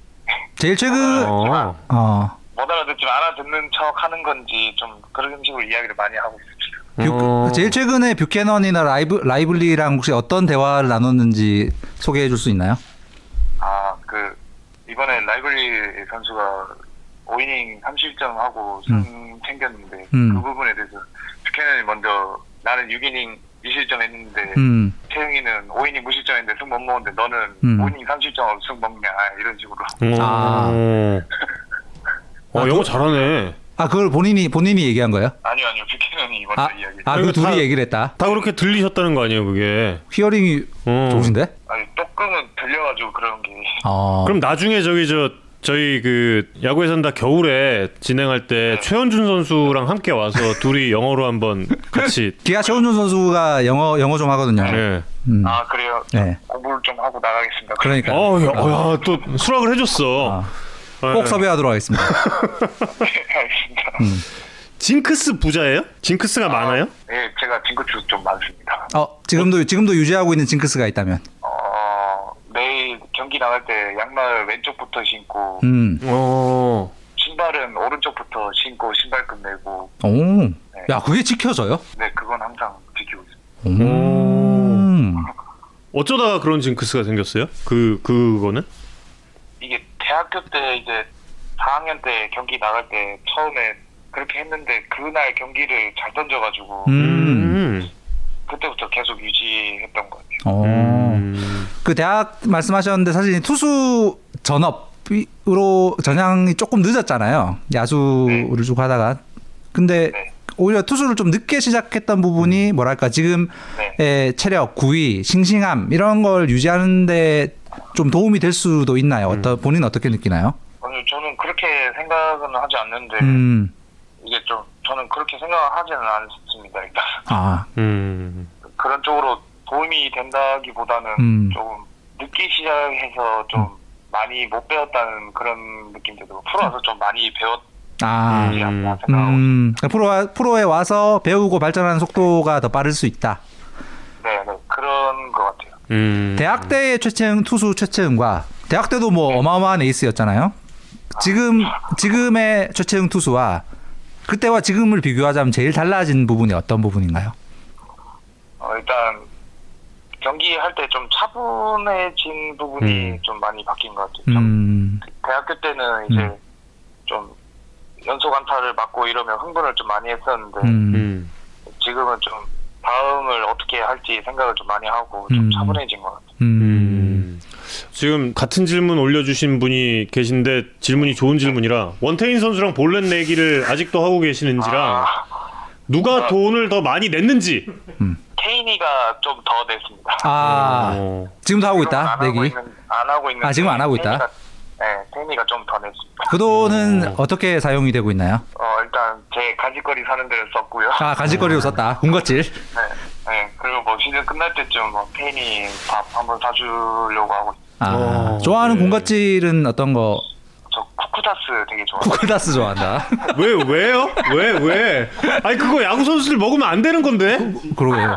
제일 최근 어. 어. 못 알아듣지만 알아듣는 척 하는 건지 좀 그런 식으로 이야기를 많이 하고 있습니다. 뷰- 어. 제일 최근에 뷰캐넌이나 라이브 라이블리랑 혹시 어떤 대화를 나눴는지 소개해 줄 수 있나요? 아, 그, 이번에 라이블리 선수가 5이닝 3실점하고 승 챙겼는데, 음. 그 부분에 대해서 뷰캐넌이 먼저 나는 6이닝 2실점 했는데, 음. 태인이는 5이닝 무실점했는데 승 못 먹었는데 너는 음. 5이닝 3실점하고 승 먹냐 이런 식으로 아. 어, 아, 영어 그- 잘하네. 아 그걸 본인이 본인이 얘기한 거예요? 아니요 아니요 뷰캐넌이 먼저 아, 이야기 아, 이거 그 둘이 다- 얘기를 했다. 다 그렇게 들리셨다는 거 아니에요, 그게? 히어링이 어. 좋으신데? 아니 조금은 들려가지고 그런 게 어. 그럼 나중에 저기 저 저희 그 야구에 산다 겨울에 진행할 때 최원준 선수랑 함께 와서 둘이 영어로 한번 같이 *laughs* 기아 최원준 선수가 영어 영어 좀 하거든요. 네. 음. 아 그래요 네. 공부를 좀 하고 나가겠습니다 그러니까 어, 야, 어, 야, 또 수락을 해줬어. 아, 네. 꼭 섭외하도록 하겠습니다. 네, *laughs* 알겠습니다 음. 징크스 부자예요? 징크스가 많아요? 예 제가 징크스 좀 많습니다 어 지금도 지금도 유지하고 있는 징크스가 있다면. 어 내일 경기 나갈 때 양말 왼쪽부터 신고 음. 어. 신발은 오른쪽부터 신고 신발끈 매고 오. 야 그게 지켜져요? 네 그건 항상 지키고 있습니다 음. 어쩌다가 그런 징크스가 생겼어요? 그 그거는? 대학교 때 이제 4학년 때 경기 나갈 때 처음에 그렇게 했는데 그날 경기를 잘 던져가지고 음. 음. 그때부터 계속 유지했던 것 같아요. 어. 음. 그 대학 말씀하셨는데 사실 투수 전업으로 전향이 조금 늦었잖아요. 야수를 쭉 하다가. 근데 네. 오히려 투수를 좀 늦게 시작했던 부분이 뭐랄까 지금의 네. 체력, 구위, 싱싱함 이런 걸 유지하는데 좀 도움이 될 수도 있나요? 어떠 본인은 어떻게 느끼나요? 아니, 저는 그렇게 생각은 하지 않는데 음. 이게 좀 저는 그렇게 생각하지는 않습니다. 일단 아. 음. 그런 쪽으로 도움이 된다기보다는 음. 조금 늦게 시작해서 좀 많이 못 배웠다는 그런 느낌도 들고 프로와서 좀 많이 배웠지 아. 음. 음. 그러니까 프로 프로에 와서 배우고 발전하는 속도가 더 빠를 수 있다. 네, 네 그런 것 같아요. 음. 대학 때의 최채응 투수 최채응과 대학 때도 뭐 어마어마한 에이스였잖아요. 지금 지금의 최채응 투수와 그때와 지금을 비교하자면 제일 달라진 부분이 어떤 부분인가요? 어, 일단 경기할 때 좀 차분해진 부분이 음. 좀 많이 바뀐 것 같아요. 좀 음, 대학교 때는 이제 음. 좀 연속 안타를 맞고 이러면 흥분을 좀 많이 했었는데 음, 음. 지금은 좀 다음을 어떻게 할지 생각을 좀 많이 하고 좀 음. 차분해진 것 같아요. 음, 음. 지금 같은 질문 올려주신 분이 계신데 질문이 좋은 질문이라 원태인 선수랑 볼넷 내기를 아직도 하고 계시는지랑 아, 누가 돈을 더 많이 냈는지 케이니가 좀 더 냈습니다. 아 어. 지금도 하고 있다 하고 내기. 있는 안 하고 있는 아, 지금 안 하고 있다? 네, 케이니가 좀더 냈습니다. 그 돈은 어. 어떻게 사용이 되고 있나요? 어 일단 제 간식거리 사는 데를 썼고요. 아 간식거리로 썼다. 군것질. 네, 네 그리고 뭐 시즌 끝날 때쯤 뭐 케이니 밥 한번 사주려고 하고 있어요. 아 어, 좋아하는 네. 군것질은 어떤 거? 저 쿠쿠다스 되게 좋아해요. 쿠쿠다스 좋아한다. *laughs* 왜 왜요? 왜 왜? 아니 그거 야구 선수들 먹으면 안 되는 건데. 그러게요.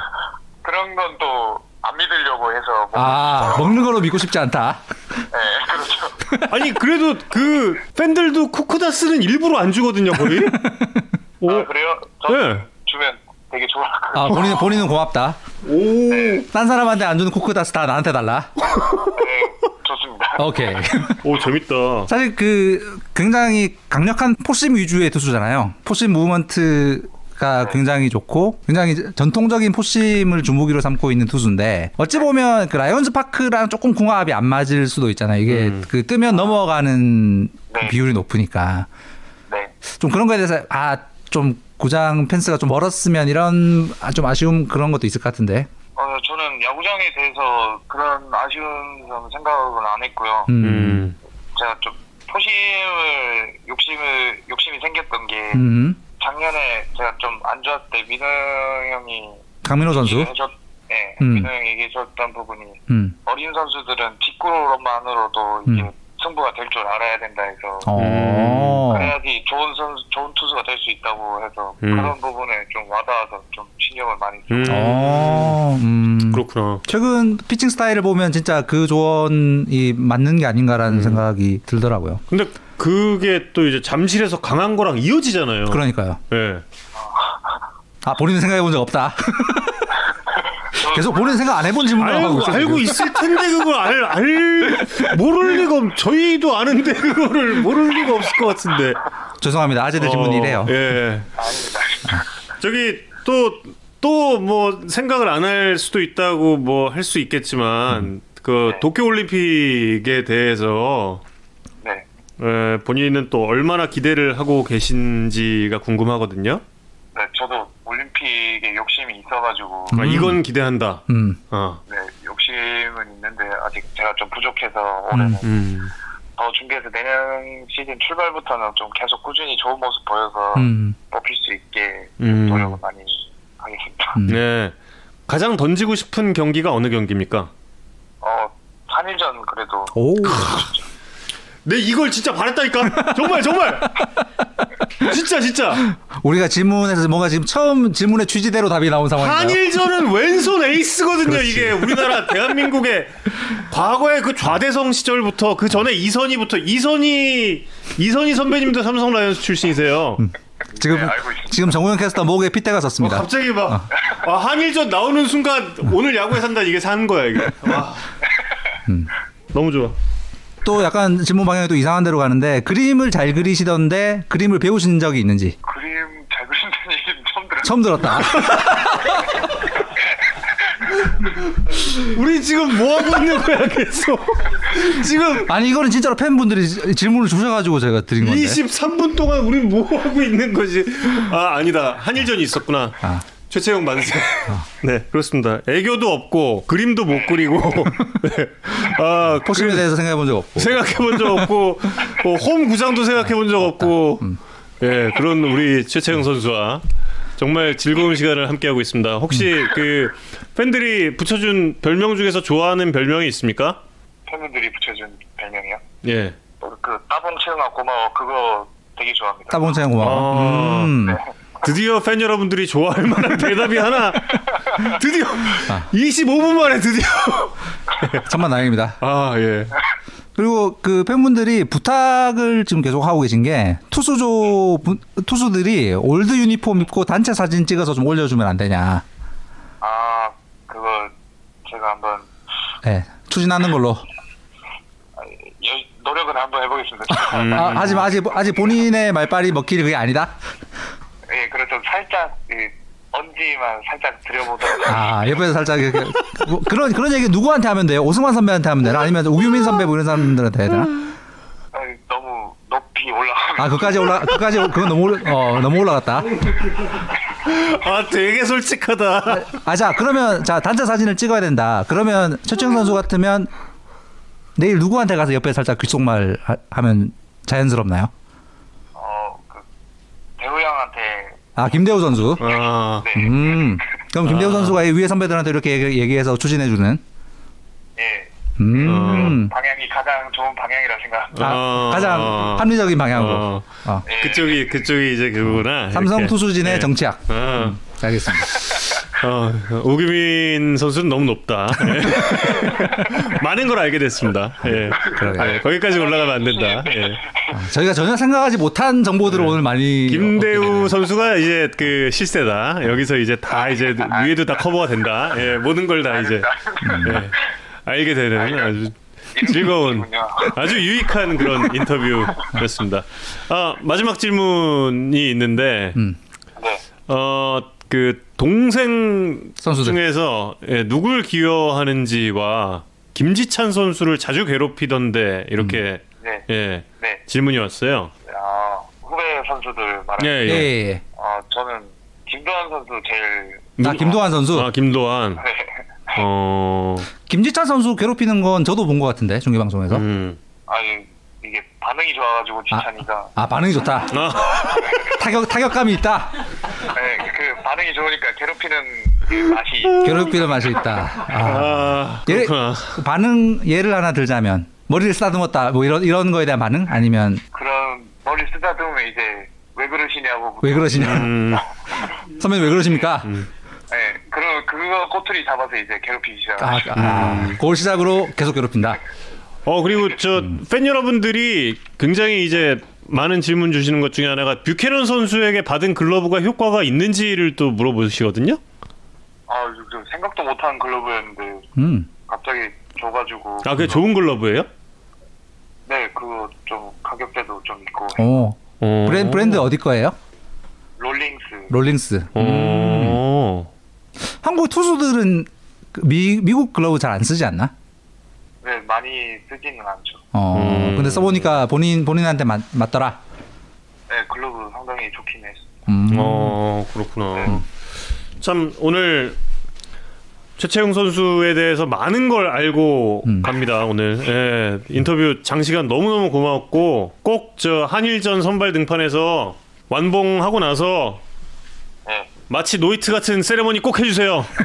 그런 건 또 안 믿으려고 해서 뭐, 아 먹는 거로 믿고 싶지 않다. *laughs* 네 그렇죠. *laughs* 아니 그래도 그 팬들도 쿠쿠다스는 일부러 안 주거든요 거의. *laughs* 오. 아 그래요? 저 네. 주면 되게 좋아할까요? 아 본인 본인은 고맙다. 오. 딴 사람한테 안 주는 쿠쿠다스 다 나한테 달라. 네 좋습니다. 오케이. 오 재밌다. 사실 그 굉장히 강력한 포심 위주의 투수잖아요. 포심 무브먼트 가 굉장히 좋고 굉장히 전통적인 포심을 주무기로 삼고 있는 투수인데 어찌 보면 그 라이온즈 파크랑 조금 궁합이 안 맞을 수도 있잖아요. 이게 음. 그 뜨면 넘어가는 그 네. 비율이 높으니까 네. 좀 그런 거에 대해서 아좀 구장 펜스가 좀 멀었으면 이런 아, 좀 아쉬움 그런 것도 있을 것 같은데. 어 저는 야구장에 대해서 그런 아쉬운 점 생각은 안 했고요. 음. 음. 제가 좀 포심을 욕심을 욕심이 생겼던 게 음. 작년에 제가 좀 안 좋았을 때 민호 형이 강민호 선수. 얘기해줬, 네, 음. 민호 형이 얘기해줬던 부분이 음. 어린 선수들은 뒷구로만으로도 이게 음. 승부가 될 줄 알아야 된다 해서 어. 그래야지 좋은 선수, 좋은 투수가 될 수 있다고 해서 음. 그런 부분에 좀 와닿아서 좀 신경을 많이 써. 음. 어. 음. 그렇구나. 최근 피칭 스타일을 보면 진짜 그 조언이 맞는 게 아닌가라는 음. 생각이 들더라고요. 근데 그게 또 이제 잠실에서 강한 거랑 이어지잖아요. 그러니까요. 예. 아 본인은 생각해 본 적 없다. *laughs* 계속 본인 생각 안 해본 질문을 하고 알고, 있어. 알고 있을 텐데 그걸 알, 알 모를 리가 없- 저희도 아는데 그거를 모를 리가 없을 것 같은데. 죄송합니다. 아재들 질문이 이래요. 예. 저기 또 또 뭐 생각을 안 할 수도 있다고 뭐 할 수 있겠지만 그 네. 도쿄 올림픽에 대해서 네. 에, 본인은 또 얼마나 기대를 하고 계신지가 궁금하거든요. 네, 저도 올림픽에 욕심이 있어가지고 아, 이건 기대한다. 음. 어. 네, 욕심은 있는데 아직 제가 좀 부족해서 올해는 음. 더 준비해서 내년 시즌 출발부터는 좀 계속 꾸준히 좋은 모습 보여서 음. 뽑힐 수 있게 음. 노력을 많이 하겠습니다. 음. 네. 가장 던지고 싶은 경기가 어느 경기입니까? 어, 3일전 그래도 오. 네 이걸 진짜 바랬다니까. 정말 정말. 진짜 진짜. 우리가 질문에서 뭔가 지금 처음 질문의 취지대로 답이 나온 상황인가요? 한일전은 왼손 에이스거든요. 그렇지. 이게 우리나라 *laughs* 대한민국의 과거의 그 좌대성 시절부터 그 전에 이선희부터 이선희 이선희 선배님도 삼성 라이온스 출신이세요. 지금 네. 지금 정우영 캐스터 목에 핏대가 어, 섰습니다. 갑자기 막 아, 한일전 나오는 순간 오늘 야구에 산다 이게 사는 거야 이게. 와. 음. 너무 좋아. 또 약간 질문 방향이 또 이상한 데로 가는데 그림을 잘 그리시던데 그림을 배우신 적이 있는지 그림 잘 그린다는 얘기는 처음 들었어요. 처음 들었다. 우리 지금 뭐 하고 있는 거야 계속. 지금 아니 이거는 진짜로 팬분들이 지- 질문을 주셔가지고 제가 드린 건데. 23분 동안 우린 뭐 하고 있는 거지? 아 아니다 한일전이 있었구나. 아. 최채영 만세. *laughs* 네 그렇습니다. 애교도 없고 그림도 못 그리고 *laughs* 네. 아 포심에 대해서 생각해 본 적 없고. 생각해 본 적 없고 뭐, 홈 구장도 생각해 본 적 없고 예 그런 우리 최채영 선수와 정말 즐거운 시간을 함께 하고 있습니다. 혹시 그 팬들이 붙여준 별명 중에서 좋아하는 별명이 있습니까? 팬분들이 붙여준 별명이요. 예. 어, 그 따봉 채흥아 고마워 그거 되게 좋아합니다. 따봉채흥 고마워. 아. 음. 드디어 팬 여러분들이 좋아할 만한 대답이 하나 드디어 25분 만에 드디어 천만 다행입니다. 아 예. 그리고 그 팬분들이 부탁을 지금 계속 하고 계신 게 투수조 분- 투수들이 올드 유니폼 입고 단체 사진 찍어서 좀 올려주면 안 되냐. 아 그거 제가 한번 네, 추진하는 걸로. 아, 여- 노력은 한번 해보겠습니다. 음. 아, 하지만 아직 아직 본인의 말빨이 먹힐 그게 아니다. 예, 그래서 살짝 그 언지만 살짝 들여보도록 아 옆에서 살짝 이렇게 뭐 그런 그런 얘기 누구한테 하면 돼요? 오승환 선배한테 하면 되나? 아니면 우규민 선배 뭐 이런 사람들한테 해야 되나? 아, 너무 높이 올라가면 아 그까지 올라 그까지 그건 너무 올라- 어 너무 올라갔다. 아 되게 솔직하다. 아자 그러면 자 단체 사진을 찍어야 된다. 그러면 최정 선수 같으면 내일 누구한테 가서 옆에 살짝 귓속말 하, 하면 자연스럽나요? 어, 그 배우 형한테 아 김대우 선수. 아 네, 음. 그럼 김대우 선수가 이 위에 선배들한테 이렇게 얘기- 얘기해서 추진해주는. 예, 음. 방향이 가장 좋은 방향이라 생각합니다. 아, 어. 가장 합리적인 방향으로. 어. 어. 예, 그쪽이 그쪽이 이제 그거구나. 삼성 이렇게. 투수진의 예. 정치학. 아, 알겠습니다. 어, 오규민 선수는 너무 높다. 예. *laughs* 많은 걸 알게 됐습니다. 예. 예, 거기까지 올라가면 안 된다. 예. 저희가 전혀 생각하지 못한 정보들을 오늘 많이 김대우. 선수가 이제 그 실세다. 여기서 이제 다 이제 위에도 다 커버가 된다. 예, 모든 걸 다 이제 예, 알게 되는 아주 즐거운. 아주 유익한 그런 인터뷰였습니다. 아, 마지막 질문이 있는데 음. 네, 어, 그 동생 선수들. 중에서 예, 누굴 기여하는지와 김지찬 선수를 자주 괴롭히던데 이렇게 네, 예, 네. 질문이 왔어요. 아, 후배 선수들 말하는 예, 예, 예. 어, 저는 김도환 선수 제일 아 김도환 선수. 아, 김도환. 네. 어. 김지찬 선수 괴롭히는 건 저도 본 것 같은데 중계 방송에서. 음. 아니 이게 반응이 좋아가지고 지찬이가 아 반응이 좋다. 아, *laughs* 타격 타격감이 있다. 네, 그 반응이 좋으니까 괴롭히는 그 맛이 괴롭히는 맛이 있다. 아. 아, 예를- 그렇구나. 반응 예를 하나 들자면 머리를 쓰다듬었다 뭐 이런 이런 거에 대한 반응 아니면 그런 머리 쓰다듬으면 이제 왜 그러시냐고 왜 그러시냐 음. *laughs* 선배님 왜 그러십니까? 네, 그런 그거 꼬투리 잡아서 이제 괴롭히기 시작. 아, 아, 그걸 시작으로 계속 괴롭힌다. 어 그리고 저 팬 여러분들이 굉장히 이제 많은 질문 주시는 것 중에 하나가 뷰캐넌 선수에게 받은 글러브가 효과가 있는지를 또 물어보시거든요. 아, 좀 생각도 못한 글러브였는데 음. 갑자기 줘가지고 아, 그게 좋은 글러브예요? 네, 그거 좀 가격대도 좀 있고 어. 어. 브랜드, 브랜드 어디 거예요? 롤링스 롤링스. 음. 어. 한국 투수들은 그 미, 미국 글러브 잘 안 쓰지 않나? 네 많이 쓰지는 않죠. 어. 음. 근데 써보니까 본인 본인한테 맞, 맞더라. 네, 글러브 상당히 좋긴 했어. 음. 어, 그렇구나. 참 오늘 최채흥 선수에 대해서 많은 걸 알고 음. 갑니다. 오늘 예, 인터뷰 장시간 너무 너무 고마웠고 꼭 저 한일전 선발 등판에서 완봉하고 나서 네, 마치 노이트 같은 세레머니 꼭 해주세요. *laughs*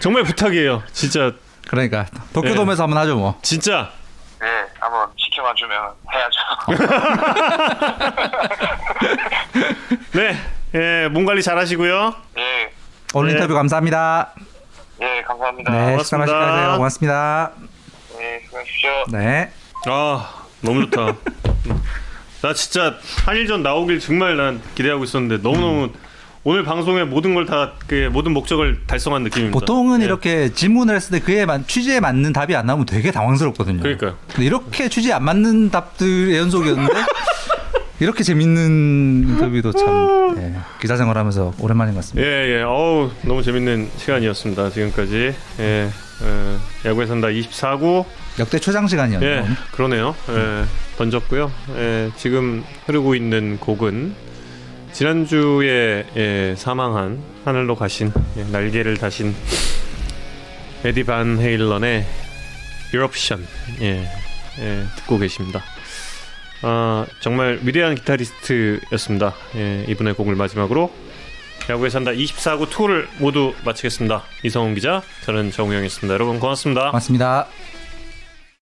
정말 부탁이에요. 진짜 그러니까 도쿄돔에서 한번 하죠 뭐. 진짜 네, 한번 시켜만 주면 해야죠. *laughs* 네, 예, 몸 관리 잘 하시고요. 예, 오늘 네. 인터뷰 감사합니다. 예, 감사합니다. 네, 고맙습니다. 식사 맛있게 하세요. 고맙습니다. 네, 수고하십시오. 네. 아 너무 좋다. *laughs* 나 진짜 한일전 나오길 정말 난 기대하고 있었는데 너무 너무 오늘 방송의 모든 걸 다 그 모든 목적을 달성한 느낌입니다. 보통은 예. 이렇게 질문을 했을 때 그에 맞, 취지에 맞는 답이 안 나오면 되게 당황스럽거든요. 그러니까요. 근데 이렇게 취지에 안 맞는 답들의 연속이었는데 *laughs* 이렇게 재밌는 인터뷰도 참 예, 기자 생활하면서 오랜만인 것 같습니다. 예, 예. 어우, 너무 재밌는 시간이었습니다. 지금까지. 예. 어, 야구에 산다 24구. 역대 최장 시간이었네요. 예. 그러네요. 예. 던졌고요. 예. 지금 흐르고 있는 곡은 지난주에 예, 사망한 하늘로 가신 예, 날개를 다신 에디 반 헤일런의 유럽션 예, 예, 듣고 계십니다. 아, 정말 위대한 기타리스트였습니다. 예, 이분의 곡을 마지막으로 야구에 산다 24구 투를 모두 마치겠습니다. 이성훈 기자, 저는 정우영이었습니다. 여러분 고맙습니다. 고맙습니다.